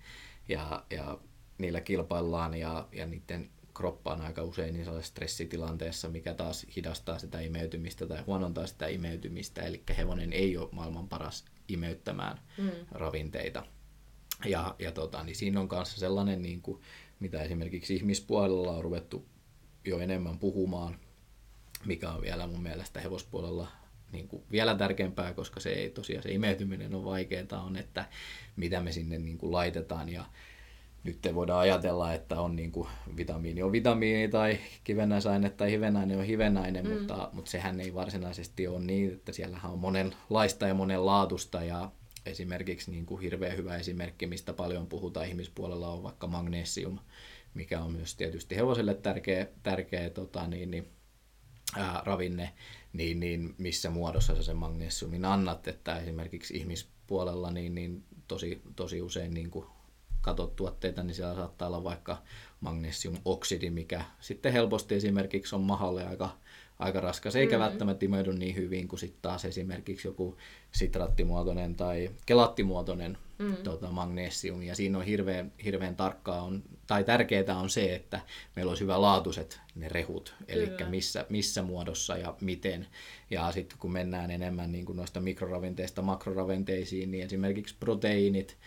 Ja, ja niillä kilpaillaan ja, ja niiden kroppa on aika usein niin stressitilanteessa, mikä taas hidastaa sitä imeytymistä tai huonontaa sitä imeytymistä. Eli hevonen ei ole maailman paras imeyttämään mm. ravinteita. Ja, ja tota, niin siinä on kanssa sellainen, niin kuin, mitä esimerkiksi ihmispuolella on ruvettu jo enemmän puhumaan, mikä on vielä mun mielestä hevospuolella niin kuin vielä tärkeämpää, koska se ei tosiaan se imeytyminen on vaikeaa, on, että mitä me sinne niin kuin laitetaan. Ja nyt voidaan ajatella, että on niin kuin vitamiini on vitamiini tai kivennäisaine tai hivenäinen on hivenäinen, mm. mutta, mutta sehän ei varsinaisesti ole niin, että siellähän on monenlaista ja monenlaatusta ja esimerkiksi niin kuin hirveän hyvä esimerkki, mistä paljon puhutaan ihmispuolella on vaikka magnesium, mikä on myös tietysti hevoselle tärkeä, tärkeä tota, niin, niin, ää, ravinne, niin, niin missä muodossa sä sen magnesiumin annat, että esimerkiksi ihmispuolella niin, niin tosi, tosi usein niin kuin katot tuotteita, niin siellä saattaa olla vaikka magnesiumoksidi, mikä sitten helposti esimerkiksi on mahalle aika, aika raskas, eikä mm. välttämättä imeydy niin hyvin kuin sitten taas esimerkiksi joku sitraattimuotoinen tai kelattimuotoinen mm. tota, magnesium. Ja siinä on hirveän, hirveän tarkkaa on, tai tärkeää on se, että meillä olisi hyvä laatuiset ne rehut, eli missä, missä muodossa ja miten. Ja sitten kun mennään enemmän niin kuin noista mikroravinteista makroravinteisiin, niin esimerkiksi proteiinit,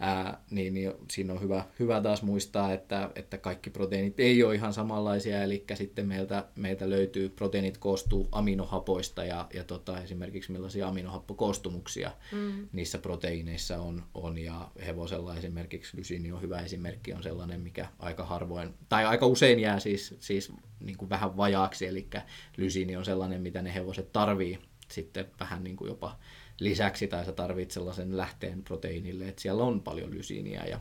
ää, niin, niin siinä on hyvä, hyvä taas muistaa, että, että kaikki proteiinit ei ole ihan samanlaisia, eli sitten meiltä, meiltä löytyy, proteiinit koostuu aminohapoista ja, ja tota, esimerkiksi millaisia aminohappokoostumuksia mm. niissä proteiineissa on, on, ja hevosella esimerkiksi lysiini on hyvä esimerkki, on sellainen, mikä aika harvoin, tai aika usein jää siis, siis niin kuin vähän vajaaksi, eli lysiini on sellainen, mitä ne hevoset tarvii sitten vähän niin kuin jopa lisäksi, tai sä tarvitset sellaisen lähteen proteiinille, että siellä on paljon lysiiniä ja,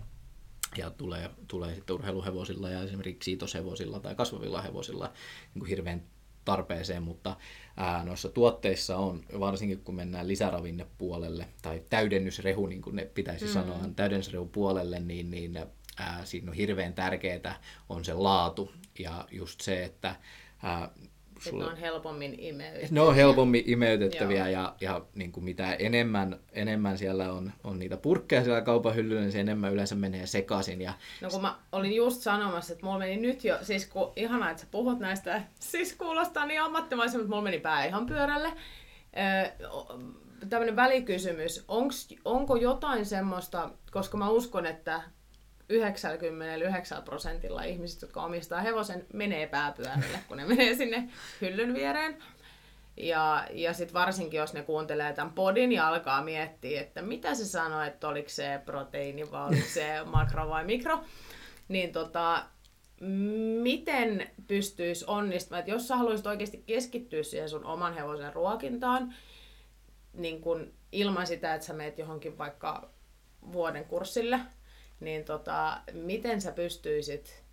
ja tulee, tulee sitten urheiluhevosilla ja esimerkiksi siitoshevosilla tai kasvavilla hevosilla niin kuin hirveän tarpeeseen, mutta ää, noissa tuotteissa on, varsinkin kun mennään lisäravinnepuolelle tai täydennysrehu, niin kuin ne pitäisi mm. sanoa, täydennysrehu puolelle, niin, niin ää, siinä on hirveän tärkeää on se laatu ja just se, että ää, Sulla... Ne on helpommin imeytettäviä. Ne on helpommin imeytettäviä ja, ja niin kuin mitä enemmän, enemmän siellä on, on niitä purkkeja siellä kaupan hyllyllä, niin se enemmän yleensä menee sekaisin. Ja... No kun mä olin just sanomassa, että mulla meni nyt jo, siis kun, ihanaa, että sä puhut näistä, siis kuulostaa niin ammattimaisen, mutta mulla meni pää ihan pyörälle. Öö, tämmöinen välikysymys, onks, onko jotain semmoista, koska mä uskon, että 99 prosentilla ihmisistä, jotka omistaa hevosen, menee pääpyörälle, kun ne menee sinne hyllyn viereen. Ja, ja sitten varsinkin, jos ne kuuntelee tämän podin ja alkaa miettiä, että mitä se sanoo, että oliko se proteiini vai oliko se makro vai mikro, niin tota, miten pystyisi onnistumaan, että jos sä haluaisit oikeasti keskittyä siihen sun oman hevosen ruokintaan, niin kun ilman sitä, että sä meet johonkin vaikka vuoden kurssille, niin tota, miten sä pystyisit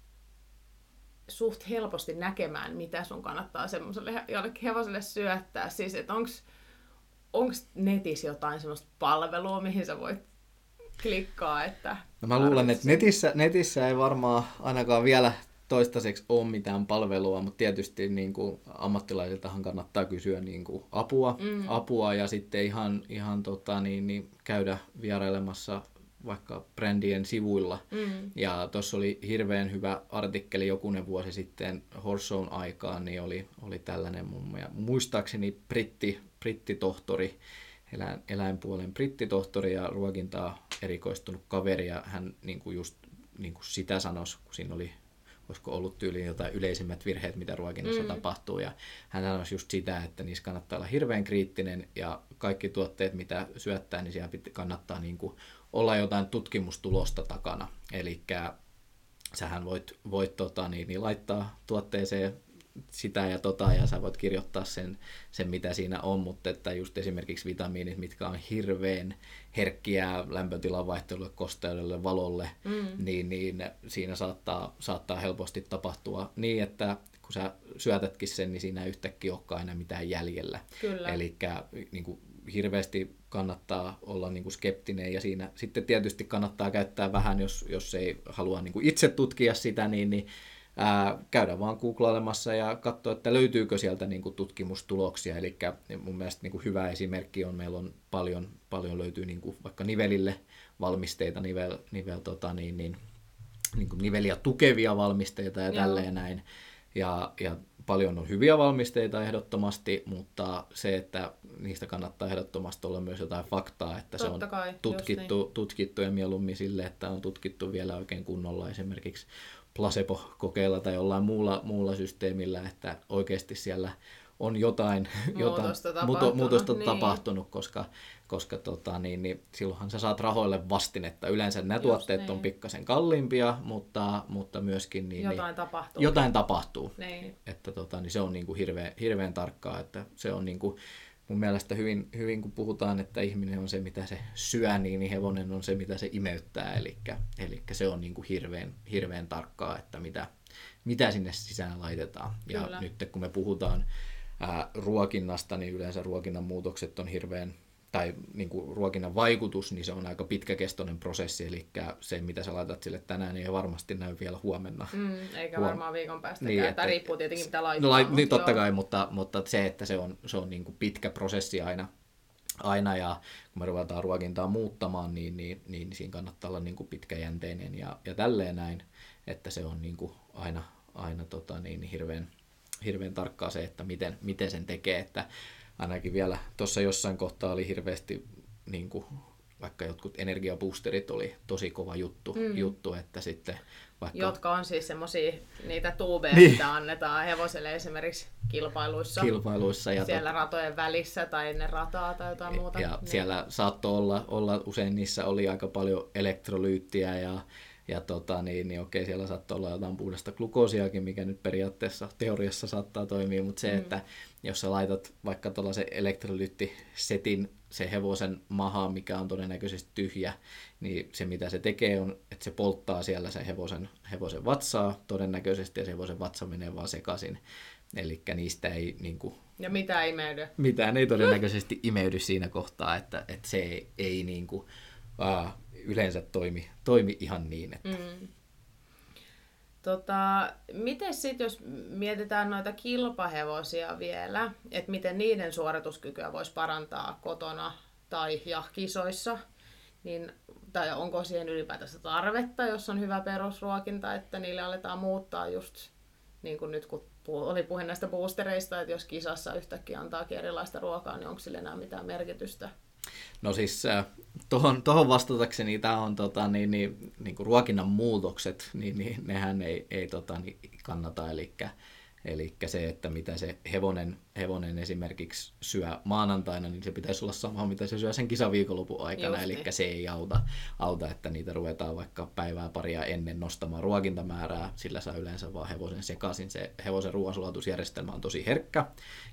suht helposti näkemään, mitä sun kannattaa semmoiselle jollekin hevoselle syöttää. Siis, että onko netissä jotain semmoista palvelua, mihin sä voit klikkaa, että... No mä luulen, että netissä, netissä ei varmaan ainakaan vielä toistaiseksi ole mitään palvelua, mutta tietysti niin kuin ammattilaisiltahan kannattaa kysyä niin kuin apua, mm. apua ja sitten ihan, ihan tota, niin, niin käydä vierailemassa vaikka brändien sivuilla. Mm. Ja tuossa oli hirveän hyvä artikkeli jokunen vuosi sitten Horsone aikaan, niin oli, oli tällainen mun muistaakseni britti, brittitohtori, eläin, eläinpuolen brittitohtori ja ruokintaa erikoistunut kaveri, ja hän niin kuin just niin kuin sitä sanoisi, kun siinä oli olisiko ollut tyyliin jotain yleisimmät virheet, mitä ruokinnassa mm. tapahtuu. Ja hän sanoi just sitä, että niissä kannattaa olla hirveän kriittinen ja kaikki tuotteet, mitä syöttää, niin siellä kannattaa niin kuin olla jotain tutkimustulosta takana. Eli sähän voit, voit tota, niin, niin laittaa tuotteeseen sitä ja tota, ja sä voit kirjoittaa sen, sen mitä siinä on, mutta että just esimerkiksi vitamiinit, mitkä on hirveän herkkiä lämpötilan vaihtelulle, kosteudelle, valolle, mm. niin, niin siinä saattaa, saattaa helposti tapahtua niin, että kun sä syötätkin sen, niin siinä yhtäkkiä olekaan enää mitään jäljellä. Eli niin kuin, hirveästi kannattaa olla niin kuin skeptinen ja siinä sitten tietysti kannattaa käyttää vähän, jos, jos ei halua niin kuin itse tutkia sitä, niin, niin ää, käydä vaan googlailemassa ja katsoa, että löytyykö sieltä niin kuin tutkimustuloksia. Eli mun mielestä niin kuin hyvä esimerkki on, meillä on paljon, paljon löytyy niin kuin vaikka nivelille valmisteita, nivel, nivel tota, niin, niin, niin kuin niveliä tukevia valmisteita ja tälleen näin. Ja, ja paljon on hyviä valmisteita ehdottomasti, mutta se, että niistä kannattaa ehdottomasti olla myös jotain faktaa, että Totta se on kai, tutkittu, niin. tutkittu ja mieluummin sille, että on tutkittu vielä oikein kunnolla esimerkiksi placebo-kokeilla tai jollain muulla, muulla systeemillä, että oikeasti siellä on jotain, muutosta, jotain, tapahtunut, muutosta niin. tapahtunut, koska, koska tota, niin, niin, silloinhan sä saat rahoille vastinetta. Yleensä nämä Just tuotteet niin. on pikkasen kalliimpia, mutta, mutta myöskin niin, jotain niin, tapahtuu. Jotain tapahtuu. Niin. Että tota, niin se on niin kuin hirveän, hirveän tarkkaa, että se on niin kuin, mun mielestä hyvin, hyvin, kun puhutaan, että ihminen on se, mitä se syö, niin, niin hevonen on se, mitä se imeyttää. Eli, eli se on niin kuin hirveän, hirveän tarkkaa, että mitä, mitä sinne sisään laitetaan. Kyllä. Ja nyt kun me puhutaan ää, ruokinnasta, niin yleensä ruokinnan muutokset on hirveän tai niin kuin ruokinnan vaikutus, niin se on aika pitkäkestoinen prosessi, eli se, mitä sä laitat sille tänään, niin ei varmasti näy vielä huomenna. Mm, eikä Huom... varmaan viikon päästä. Niin, että, riippuu tietenkin, mitä laittaa. No, lait, niin, totta joo. kai, mutta, mutta se, että se on, se on niin kuin pitkä prosessi aina, aina ja kun me ruvetaan ruokintaa muuttamaan, niin, niin, niin, niin siinä kannattaa olla niin kuin pitkäjänteinen ja, ja tälleen näin, että se on niin kuin aina, aina tota, niin, hirveän, hirveän tarkkaa se, että miten, miten sen tekee, että ainakin vielä tuossa jossain kohtaa oli hirveästi niin kuin, vaikka jotkut energiaboosterit oli tosi kova juttu, mm. juttu että sitten vaikka... Jotka on siis semmoisia niitä tuubeja, niin. mitä annetaan hevoselle esimeryyksi kilpailuissa. Kilpailuissa. Ja siellä tot... ratojen välissä tai ennen rataa tai jotain muuta. Ja niin. siellä saattoi olla, olla, usein niissä oli aika paljon elektrolyyttiä ja ja tota, niin, niin okei, siellä saattaa olla jotain puhdasta glukoosiakin, mikä nyt periaatteessa teoriassa saattaa toimia, mutta se, mm. että jos sä laitat vaikka tuollaisen elektrolyttisetin se hevosen mahaan, mikä on todennäköisesti tyhjä, niin se mitä se tekee on, että se polttaa siellä se hevosen, hevosen vatsaa todennäköisesti ja se hevosen vatsa menee vaan sekaisin. Eli niistä ei niin kuin, Ja mitä imeydy? Mitään ei todennäköisesti imeydy siinä kohtaa, että, että se ei, ei niin kuin, uh, yleensä toimi, toimi ihan niin. Että... Mm. Tota, miten sitten, jos mietitään noita kilpahevosia vielä, että miten niiden suorituskykyä voisi parantaa kotona tai ja kisoissa, niin, tai onko siihen ylipäätänsä tarvetta, jos on hyvä perusruokinta, että niille aletaan muuttaa just niin kuin nyt kun oli puhe näistä boostereista, että jos kisassa yhtäkkiä antaakin erilaista ruokaa, niin onko sille enää mitään merkitystä? No siis tuohon, tuohon vastatakseni tämä on tota, niin, niin, niin kuin ruokinnan muutokset, niin, niin nehän ei, ei tota, niin kannata, eli Eli se, että mitä se hevonen, hevonen esimerkiksi syö maanantaina, niin se pitäisi olla sama, mitä se syö sen kisaviikonlopun aikana. Justi. Eli se ei auta, auta, että niitä ruvetaan vaikka päivää paria ennen nostamaan ruokintamäärää. Sillä saa yleensä vaan hevosen sekaisin. Se hevosen ruoansulatusjärjestelmä on tosi herkkä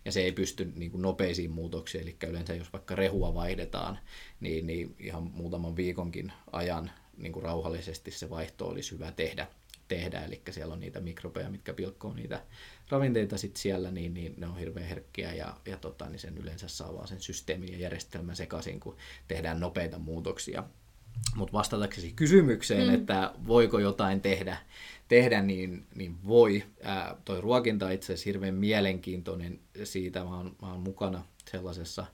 ja se ei pysty niin kuin nopeisiin muutoksiin. Eli yleensä jos vaikka rehua vaihdetaan, niin, niin ihan muutaman viikonkin ajan niin kuin rauhallisesti se vaihto olisi hyvä tehdä tehdä, eli siellä on niitä mikrobeja, mitkä pilkkoo niitä ravinteita sit siellä, niin, niin ne on hirveän herkkiä ja, ja tota, niin sen yleensä saa vaan sen systeemin ja järjestelmän sekaisin, kun tehdään nopeita muutoksia. Mutta vastataksesi kysymykseen, mm. että voiko jotain tehdä, tehdä niin, niin voi. Ää, toi ruokinta itse asiassa hirveän mielenkiintoinen siitä. Mä oon, mä oon mukana sellaisessa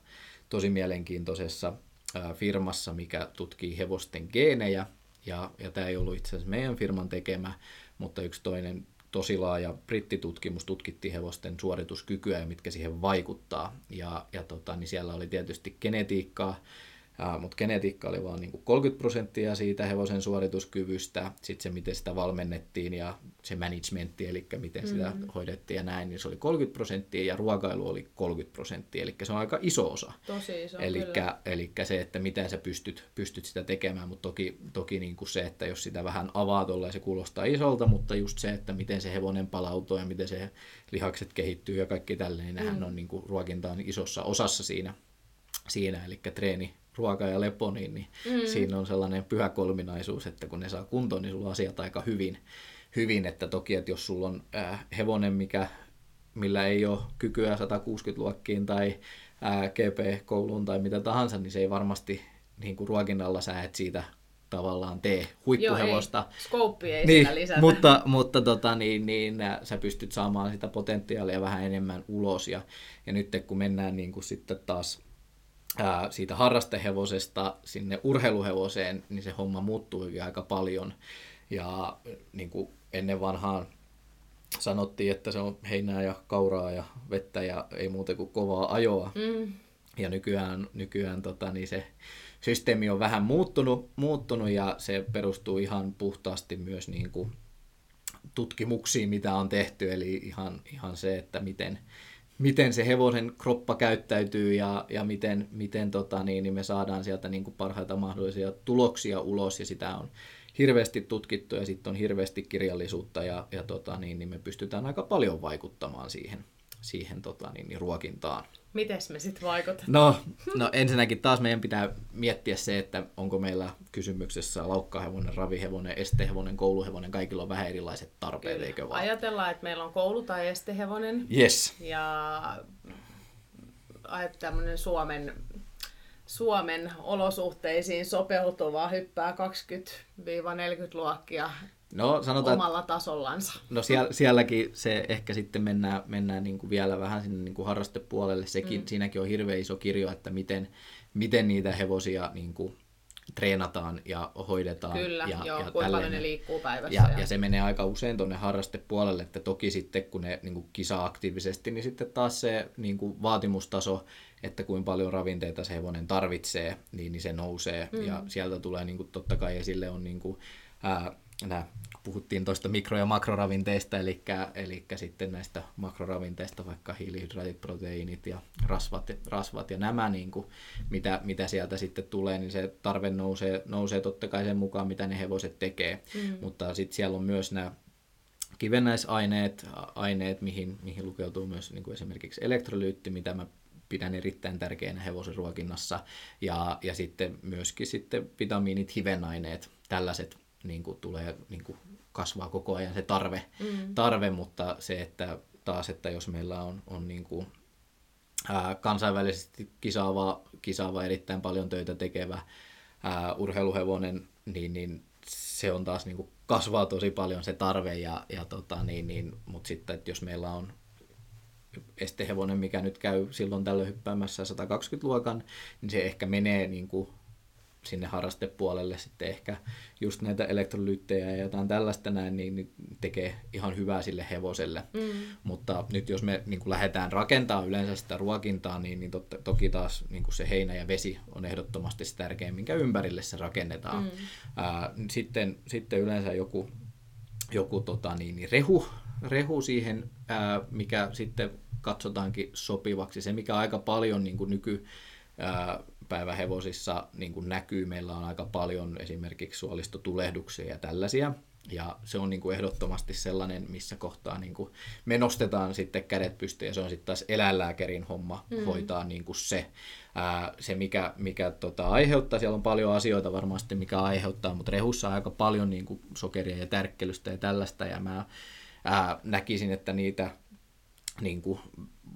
tosi mielenkiintoisessa ää, firmassa, mikä tutkii hevosten geenejä. Ja, ja tämä ei ollut itse asiassa meidän firman tekemä, mutta yksi toinen tosi laaja brittitutkimus tutkittiin hevosten suorituskykyä ja mitkä siihen vaikuttaa. Ja, ja tota, niin siellä oli tietysti genetiikkaa, mutta genetiikka oli vain niin 30 prosenttia siitä hevosen suorituskyvystä, sitten se miten sitä valmennettiin ja se managementti, eli miten mm-hmm. sitä hoidettiin ja näin, niin se oli 30 prosenttia ja ruokailu oli 30 prosenttia, eli se on aika iso osa. Tosi iso, elikkä, elikkä se, että miten sä pystyt, pystyt sitä tekemään, mutta toki, toki niin kuin se, että jos sitä vähän avaa tuolla, se kuulostaa isolta, mutta just se, että miten se hevonen palautuu ja miten se lihakset kehittyy ja kaikki tälleen, niin mm. on niin kuin, ruokinta on isossa osassa siinä, siinä eli treeni, ruoka ja lepo, niin, niin mm. siinä on sellainen pyhä kolminaisuus, että kun ne saa kuntoon, niin sulla on asiat aika hyvin. hyvin että toki, että jos sulla on äh, hevonen, mikä, millä ei ole kykyä 160-luokkiin tai äh, GP-kouluun tai mitä tahansa, niin se ei varmasti niin kuin ruokinnalla sä et siitä tavallaan tee huippuhevosta. Joo, ei. Skouppi ei niin, sitä lisätä. Mutta, mutta tota, niin, niin, äh, sä pystyt saamaan sitä potentiaalia vähän enemmän ulos. Ja, ja nyt kun mennään niin kuin sitten taas ää, siitä harrastehevosesta sinne urheiluhevoseen, niin se homma muuttuikin aika paljon. Ja niin kuin ennen vanhaan sanottiin, että se on heinää ja kauraa ja vettä ja ei muuta kuin kovaa ajoa. Mm. Ja nykyään, nykyään tota, niin se systeemi on vähän muuttunut, muuttunut ja se perustuu ihan puhtaasti myös niin kuin tutkimuksiin, mitä on tehty. Eli ihan, ihan se, että miten, miten se hevosen kroppa käyttäytyy ja, ja miten, miten tota, niin, niin me saadaan sieltä niin kuin parhaita mahdollisia tuloksia ulos ja sitä on hirveästi tutkittu ja sitten on hirveästi kirjallisuutta ja, ja tota, niin, niin me pystytään aika paljon vaikuttamaan siihen, siihen tota, niin, niin ruokintaan. Miten me sitten vaikutamme? No, no ensinnäkin taas meidän pitää miettiä se, että onko meillä kysymyksessä laukkahevonen, ravihevonen, estehevonen, kouluhevonen, kaikilla on vähän erilaiset tarpeet, Kyllä. eikö vaan? Ajatellaan, että meillä on koulu- tai estehevonen. Yes. Ja tämmöinen Suomen, Suomen olosuhteisiin sopeutuva hyppää 20-40 luokkia No, sanotaan, omalla tasollansa. No siellä, sielläkin se ehkä sitten mennään, mennään niin kuin vielä vähän sinne niin kuin harrastepuolelle. Sekin, mm. Siinäkin on hirveän iso kirjo, että miten, miten niitä hevosia niin kuin treenataan ja hoidetaan. Kyllä, ja, joo, ja kuinka paljon ne liikkuu päivässä. Ja, ja... ja se menee aika usein tuonne harrastepuolelle, että toki sitten kun ne niin kuin kisaa aktiivisesti, niin sitten taas se niin kuin vaatimustaso, että kuinka paljon ravinteita se hevonen tarvitsee, niin, niin se nousee. Mm. Ja sieltä tulee niin kuin, totta kai esille on niin kuin, ää, nämä, puhuttiin tuosta mikro- ja makroravinteista, eli, eli sitten näistä makroravinteista vaikka hiilihydraatit, proteiinit ja rasvat, rasvat ja nämä, niin kuin, mitä, mitä sieltä sitten tulee, niin se tarve nousee, nousee totta kai sen mukaan, mitä ne hevoset tekee, mm. mutta sitten siellä on myös nämä kivennäisaineet, aineet, mihin, mihin lukeutuu myös niin kuin esimerkiksi elektrolyytti, mitä mä pidän erittäin tärkeänä hevosen ruokinnassa, ja, ja sitten myöskin sitten vitamiinit, hivenaineet, tällaiset niin kuin tulee niin kuin kasvaa koko ajan se tarve, mm. tarve, mutta se, että taas, että jos meillä on, on niin kuin, ää, kansainvälisesti kisaava, kisaava, erittäin paljon töitä tekevä ää, urheiluhevonen, niin, niin se on taas niin kuin kasvaa tosi paljon se tarve, ja, ja tota, niin, niin, mutta sitten, että jos meillä on estehevonen, mikä nyt käy silloin tällöin hyppäämässä 120-luokan, niin se ehkä menee niin kuin sinne harrastepuolelle sitten ehkä just näitä elektrolyyttejä ja jotain tällaista näin, niin, niin tekee ihan hyvää sille hevoselle. Mm. Mutta nyt jos me niin kuin lähdetään rakentaa yleensä sitä ruokintaa, niin, niin totta, toki taas niin kuin se heinä ja vesi on ehdottomasti se tärkein, minkä ympärille se rakennetaan. Mm. Ää, sitten, sitten yleensä joku, joku tota, niin, niin rehu, rehu siihen, ää, mikä sitten katsotaankin sopivaksi. Se, mikä aika paljon niin kuin nyky, ää, päivähevosissa niin kuin näkyy. Meillä on aika paljon esimerkiksi suolistotulehduksia ja tällaisia. Ja se on niin kuin ehdottomasti sellainen, missä kohtaa niin kuin me nostetaan sitten kädet pystyyn ja se on sitten taas eläinlääkärin homma mm. hoitaa niin kuin se. Ää, se, mikä, mikä tota, aiheuttaa, siellä on paljon asioita varmasti, mikä aiheuttaa, mutta rehussa on aika paljon niin kuin sokeria ja tärkkelystä ja tällaista. Ja mä ää, näkisin, että niitä niin kuin,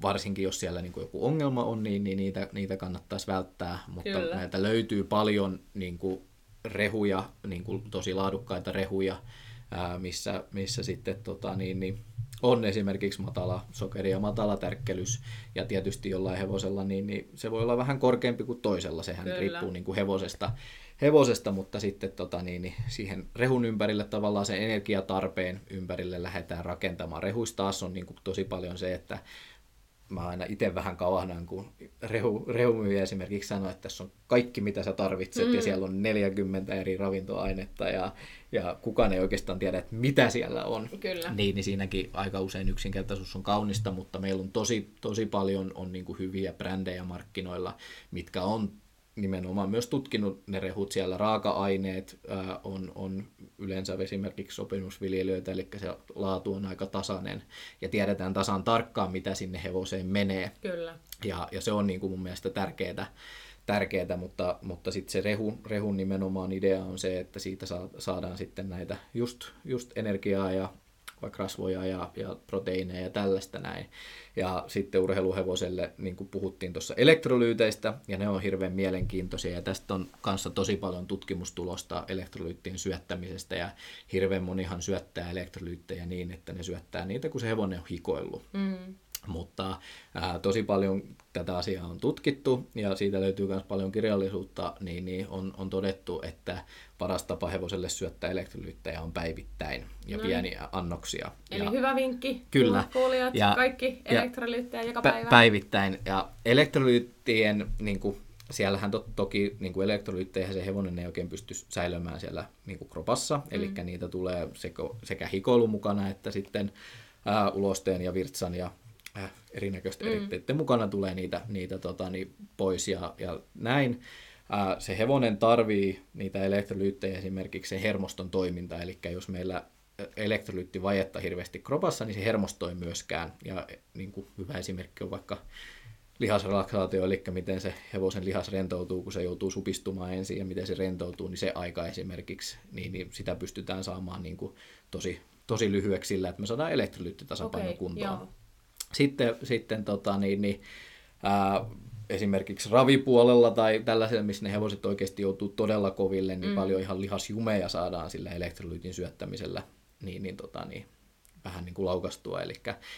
varsinkin jos siellä niin kuin joku ongelma on, niin, niin niitä, niitä kannattaisi välttää, mutta Kyllä. näitä löytyy paljon niin kuin, rehuja, niin kuin, tosi laadukkaita rehuja, ää, missä, missä sitten tota, niin, niin, on esimerkiksi matala sokeri ja matala tärkkelys, ja tietysti jollain hevosella, niin, niin se voi olla vähän korkeampi kuin toisella, sehän Kyllä. riippuu niin kuin hevosesta, hevosesta, mutta sitten tota, niin, niin siihen rehun ympärille tavallaan sen energiatarpeen ympärille lähdetään rakentamaan. Rehuista taas on niin kuin, tosi paljon se, että mä aina itse vähän kavahdan, kun rehu, rehumyyjä esimerkiksi sanoo, että tässä on kaikki, mitä sä tarvitset, mm. ja siellä on 40 eri ravintoainetta, ja, ja kukaan ei oikeastaan tiedä, että mitä siellä on. Kyllä. Niin, niin siinäkin aika usein yksinkertaisuus on kaunista, mutta meillä on tosi, tosi paljon on niin kuin hyviä brändejä markkinoilla, mitkä on nimenomaan myös tutkinut ne rehut siellä. Raaka-aineet ää, on, on yleensä esimerkiksi sopimusviljelijöitä, eli se laatu on aika tasainen ja tiedetään tasan tarkkaan, mitä sinne hevoseen menee. Kyllä. Ja, ja se on niin kuin mun mielestä tärkeää, tärkeää mutta, mutta sitten se rehu, rehun nimenomaan idea on se, että siitä saadaan sitten näitä just, just energiaa ja vaikka rasvoja ja, ja proteiineja ja tällaista näin. Ja sitten urheiluhevoselle, niin kuin puhuttiin tuossa elektrolyyteistä, ja ne on hirveän mielenkiintoisia, ja tästä on kanssa tosi paljon tutkimustulosta elektrolyyttien syöttämisestä, ja hirveän monihan syöttää elektrolyyttejä niin, että ne syöttää niitä, kun se hevonen on hikoillut. Mm. Mutta ää, tosi paljon tätä asiaa on tutkittu ja siitä löytyy myös paljon kirjallisuutta, niin, niin on, on todettu, että paras tapa hevoselle syöttää elektrolyyttejä on päivittäin ja no. pieniä annoksia. Eli ja, hyvä vinkki, kyllä. kuulijat, ja, kaikki elektrolyyttejä joka päivä. Päivittäin ja elektrolyyttien, niin kuin, siellähän to, toki niin kuin elektrolyyttejä se hevonen ei oikein pysty säilymään siellä niin kuin kropassa, mm. eli niitä tulee sekä, sekä hikoilun mukana että sitten ää, ulosteen ja virtsan ja äh, erinäköisten mm. eritteiden mukana tulee niitä, niitä tota, niin pois ja, ja näin. Äh, se hevonen tarvii niitä elektrolyyttejä esimerkiksi sen hermoston toiminta, eli jos meillä elektrolyyttivajetta hirveästi kropassa, niin se hermosto ei myöskään. Ja niin kuin hyvä esimerkki on vaikka lihasrelaksaatio, eli miten se hevosen lihas rentoutuu, kun se joutuu supistumaan ensin ja miten se rentoutuu, niin se aika esimerkiksi, niin, niin sitä pystytään saamaan niin kuin tosi, tosi lyhyeksi sillä, että me saadaan elektrolyyttitasapaino okay, kuntoon. Joo. Sitten, sitten tota, niin, niin, ää, esimerkiksi ravipuolella tai tällaisella, missä ne hevoset oikeasti joutuu todella koville, niin mm. paljon ihan lihasjumeja saadaan sillä elektrolyytin syöttämisellä niin, niin, tota, niin, vähän niin kuin laukastua. Eli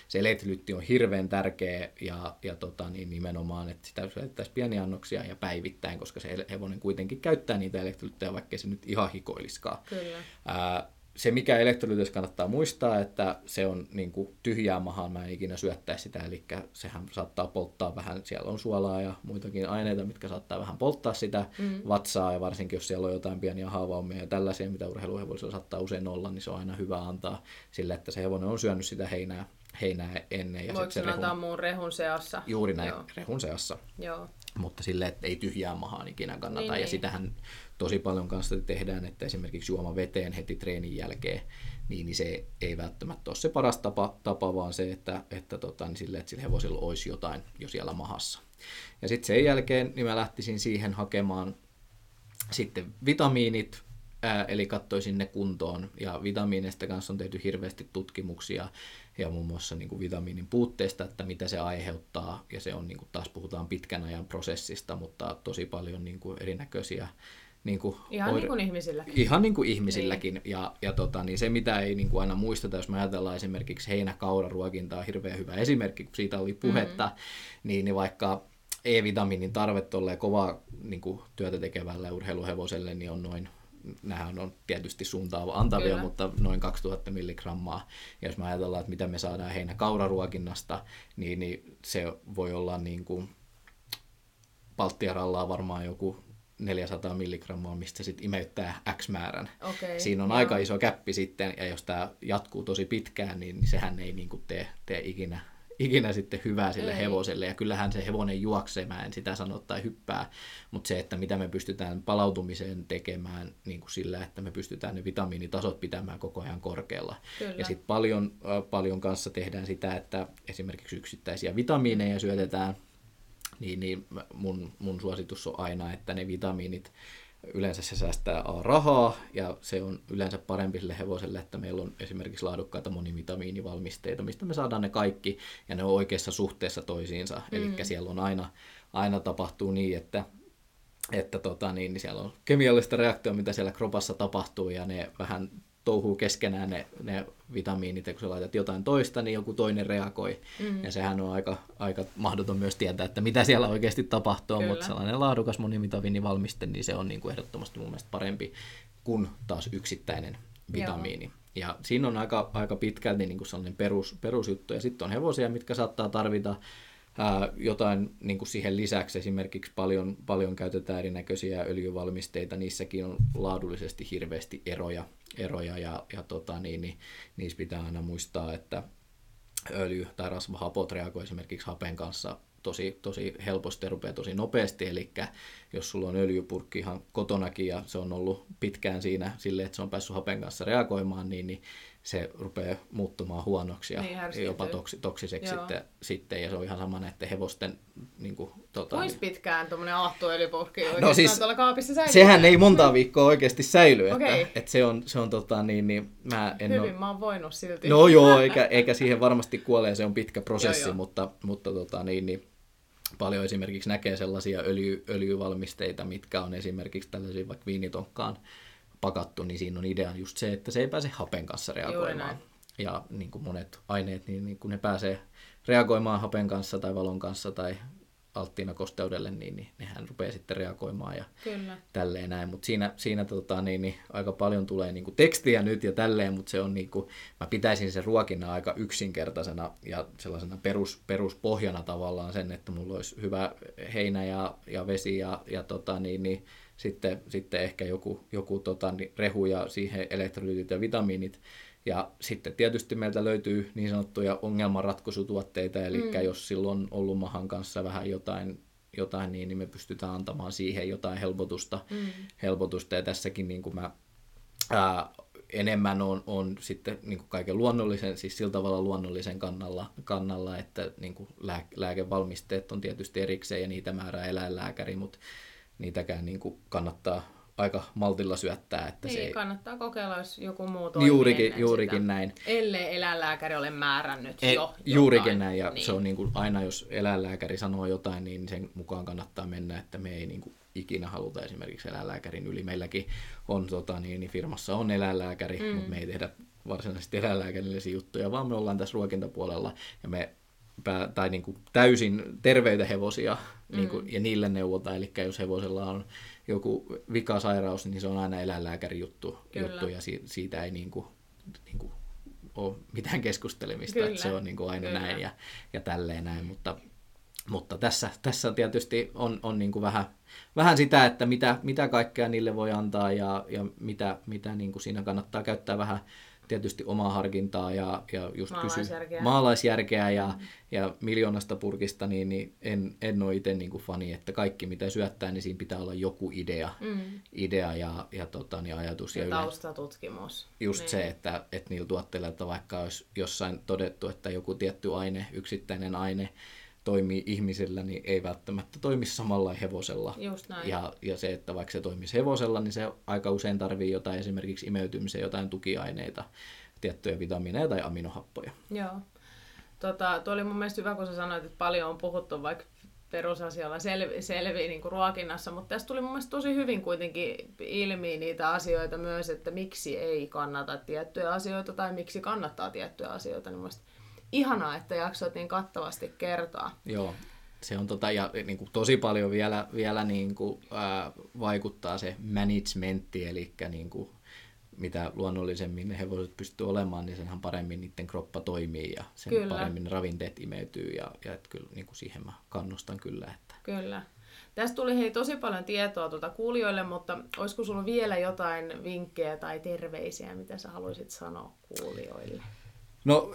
se elektrolyytti on hirveän tärkeä ja, ja tota, niin nimenomaan, että sitä syöttäisiin pieniä annoksia ja päivittäin, koska se hevonen kuitenkin käyttää niitä elektrolyyttejä, vaikka se nyt ihan hikoiliskaan. Kyllä. Ää, se, mikä elektrolyytys kannattaa muistaa, että se on niin kuin tyhjää mahaan, mä en ikinä syöttäisi sitä, eli sehän saattaa polttaa vähän, siellä on suolaa ja muitakin aineita, mitkä saattaa vähän polttaa sitä mm. vatsaa, ja varsinkin jos siellä on jotain pieniä haavaumia ja tällaisia, mitä urheiluhevosilla saattaa usein olla, niin se on aina hyvä antaa sille, että se hevonen on syönyt sitä heinää, heinää ennen. Ja Voiko se rehun... antaa muun rehun seassa? Juuri näin, Joo. rehun seassa. Joo. Mutta sille, että ei tyhjää mahaan ikinä kannata, niin, ja niin. sitähän tosi paljon kanssa tehdään, että esimerkiksi juoma veteen heti treenin jälkeen, niin, niin se ei välttämättä ole se paras tapa, tapa vaan se, että, että, tota, niin sille, että sillä hevosilla olisi jotain jo siellä mahassa. Ja sitten sen jälkeen niin mä lähtisin siihen hakemaan sitten vitamiinit, ää, eli katsoisin ne kuntoon. Ja vitamiineista kanssa on tehty hirveästi tutkimuksia ja muun muassa niin kuin vitamiinin puutteesta, että mitä se aiheuttaa. Ja se on, niin kuin taas puhutaan pitkän ajan prosessista, mutta tosi paljon niin kuin erinäköisiä niin kuin ihan oire- niin kuin ihmisilläkin. Ihan niin kuin ihmisilläkin. Niin. Ja, ja tota, niin se, mitä ei niin kuin aina muisteta, jos me ajatellaan esimerkiksi heinäkauraruokintaa, hirveän hyvä esimerkki, kun siitä oli puhetta, mm-hmm. niin, niin vaikka E-vitamiinin tarve tolleen kovaa niin kuin, työtä tekevällä urheiluhevoselle niin on noin nämähän on tietysti suuntaava antavia, Kyllä. mutta noin 2000 milligrammaa. Ja jos me ajatellaan, että mitä me saadaan heinä kauraruokinnasta, niin, niin se voi olla niin kuin Baltiaralla varmaan joku 400 milligrammaa, mistä sitten imeyttää X määrän. Okay, Siinä on joo. aika iso käppi sitten, ja jos tämä jatkuu tosi pitkään, niin sehän ei niin kuin tee, tee ikinä ikinä sitten hyvää sille Ei. hevoselle. Ja kyllähän se hevonen juoksee, mä en sitä sano tai hyppää, mutta se, että mitä me pystytään palautumiseen tekemään niin kuin sillä, että me pystytään ne vitamiinitasot pitämään koko ajan korkealla. Kyllä. Ja sitten paljon, paljon kanssa tehdään sitä, että esimerkiksi yksittäisiä vitamiineja syötetään, niin, niin mun, mun suositus on aina, että ne vitamiinit yleensä se säästää A rahaa ja se on yleensä parempi sille hevoselle, että meillä on esimerkiksi laadukkaita monivitamiinivalmisteita, mistä me saadaan ne kaikki ja ne on oikeassa suhteessa toisiinsa. Mm. Eli siellä on aina, aina tapahtuu niin, että että tota, niin, niin siellä on kemiallista reaktioa, mitä siellä kropassa tapahtuu, ja ne vähän touhuu keskenään ne, ne vitamiinit, ja kun sä laitat jotain toista, niin joku toinen reagoi. Mm. Ja sehän on aika, aika mahdoton myös tietää, että mitä siellä oikeasti tapahtuu, Kyllä. mutta sellainen laadukas monivitamiinivalmiste, niin se on niin kuin ehdottomasti mun mielestä parempi kuin taas yksittäinen vitamiini. Joo. Ja siinä on aika, aika pitkälti niin kuin sellainen perus, perusjuttu. Ja sitten on hevosia, mitkä saattaa tarvita jotain niin kuin siihen lisäksi. Esimerkiksi paljon, paljon käytetään erinäköisiä öljyvalmisteita. Niissäkin on laadullisesti hirveästi eroja eroja ja, ja tota, niin, niin, niissä pitää aina muistaa, että öljy tai rasvahapot reagoi esimerkiksi hapen kanssa tosi, tosi helposti ja rupeaa tosi nopeasti, eli jos sulla on öljypurkki ihan kotonakin ja se on ollut pitkään siinä sille, että se on päässyt hapen kanssa reagoimaan, niin, niin se rupeaa muuttumaan huonoksi ja niin, jopa toksi, toksiseksi sitten, sitten, ja se on ihan sama näiden hevosten... Niin kuin, tota, Kuinka niin... pitkään tuommoinen aahtoöljypurkki no, siis, tuolla kaapissa säilyy? Sehän ei monta viikkoa oikeasti säily, okay. että, että, se on, se on tota, niin, niin mä en Hyvin, ole... mä oon voinut silti. No joo, eikä, eikä siihen varmasti kuole, se on pitkä prosessi, joo, joo. mutta, mutta tota, niin, niin, paljon esimerkiksi näkee sellaisia öljy, öljyvalmisteita, mitkä on esimerkiksi tällaisia vaikka viinitonkkaan pakattu, niin siinä on idea just se, että se ei pääse hapen kanssa reagoimaan. Ja niin kuin monet aineet, niin, niin kun ne pääsee reagoimaan hapen kanssa tai valon kanssa tai alttiina kosteudelle, niin, niin nehän rupeaa sitten reagoimaan ja Kyllä. tälleen näin. Mutta siinä, siinä tota, niin, niin, aika paljon tulee niin kuin tekstiä nyt ja tälleen, mutta se on niin kuin, mä pitäisin sen ruokinnan aika yksinkertaisena ja sellaisena perus, peruspohjana tavallaan sen, että mulla olisi hyvä heinä ja, ja vesi ja, ja tota, niin, niin, sitten, sitten ehkä joku, joku tota, niin rehu ja siihen elektrolyytit ja vitamiinit. Ja sitten tietysti meiltä löytyy niin sanottuja ongelmanratkaisutuotteita, eli mm. jos silloin on ollut mahan kanssa vähän jotain, jotain niin, niin me pystytään antamaan siihen jotain helpotusta. Mm. helpotusta. Ja tässäkin niin kuin mä ää, enemmän on, on sitten niin kuin kaiken luonnollisen, siis sillä tavalla luonnollisen kannalla, kannalla että niin kuin lää, lääkevalmisteet on tietysti erikseen ja niitä määrää eläinlääkäri, mutta niitäkään niin kuin kannattaa aika maltilla syöttää. Että niin, se ei... kannattaa kokeilla, jos joku muu toimii Juurikin, juurikin sitä. näin. Ellei eläinlääkäri ole määrännyt ei, jo Juurikin jotain. näin, ja niin. se on niin kuin aina, jos eläinlääkäri sanoo jotain, niin sen mukaan kannattaa mennä, että me ei niin kuin ikinä haluta esimerkiksi eläinlääkärin yli. Meilläkin on tota, niin, niin firmassa on eläinlääkäri, mm. mutta me ei tehdä varsinaisesti eläinlääkärillisiä juttuja, vaan me ollaan tässä ruokintapuolella ja me pää, tai niin kuin täysin terveitä hevosia mm. niin kuin, ja niille neuvota. Eli jos hevosella on joku vikasairaus, niin se on aina eläinlääkäri juttu, juttu ja si, siitä ei niin kuin, niin kuin ole mitään keskustelemista, että se on niin kuin aina Kyllä. näin ja, ja tälleen näin, mutta, mutta tässä, tässä tietysti on, on niin kuin vähän, vähän sitä, että mitä, mitä kaikkea niille voi antaa ja, ja mitä, mitä niin kuin siinä kannattaa käyttää vähän tietysti omaa harkintaa ja, ja just maalaisjärkeä, kysy, maalaisjärkeä ja, mm. ja miljoonasta purkista, niin, niin en, en ole itse niin kuin fani, että kaikki mitä syöttää, niin siinä pitää olla joku idea, mm. idea ja, ja, tota, niin ajatus. Ja, ja taustatutkimus. Just niin. se, että, että niillä tuotteilla, että vaikka olisi jossain todettu, että joku tietty aine, yksittäinen aine, toimii ihmisellä, niin ei välttämättä toimi samalla hevosella. Just näin. Ja, ja se, että vaikka se toimisi hevosella, niin se aika usein tarvii jotain esimerkiksi imeytymiseen jotain tukiaineita, tiettyjä vitamiineja tai aminohappoja. Joo. Tota, tuo oli mun mielestä hyvä, kun sä sanoit, että paljon on puhuttu vaikka perusasioilla selvi, selviä niin kuin ruokinnassa, mutta tässä tuli mun mielestä tosi hyvin kuitenkin ilmi niitä asioita myös, että miksi ei kannata tiettyjä asioita tai miksi kannattaa tiettyjä asioita. Niin ihanaa, että jaksoit niin kattavasti kertoa. Joo. se on tota, ja niin kuin tosi paljon vielä, vielä niin kuin, ää, vaikuttaa se managementti, eli niin kuin, mitä luonnollisemmin ne hevoset pystyy olemaan, niin senhän paremmin niiden kroppa toimii ja sen kyllä. paremmin ravinteet imeytyy ja, ja et kyllä niin kuin siihen mä kannustan kyllä. Että... Kyllä. Tästä tuli hei tosi paljon tietoa tuota kuulijoille, mutta olisiko sulla vielä jotain vinkkejä tai terveisiä, mitä sä haluaisit sanoa kuulijoille? No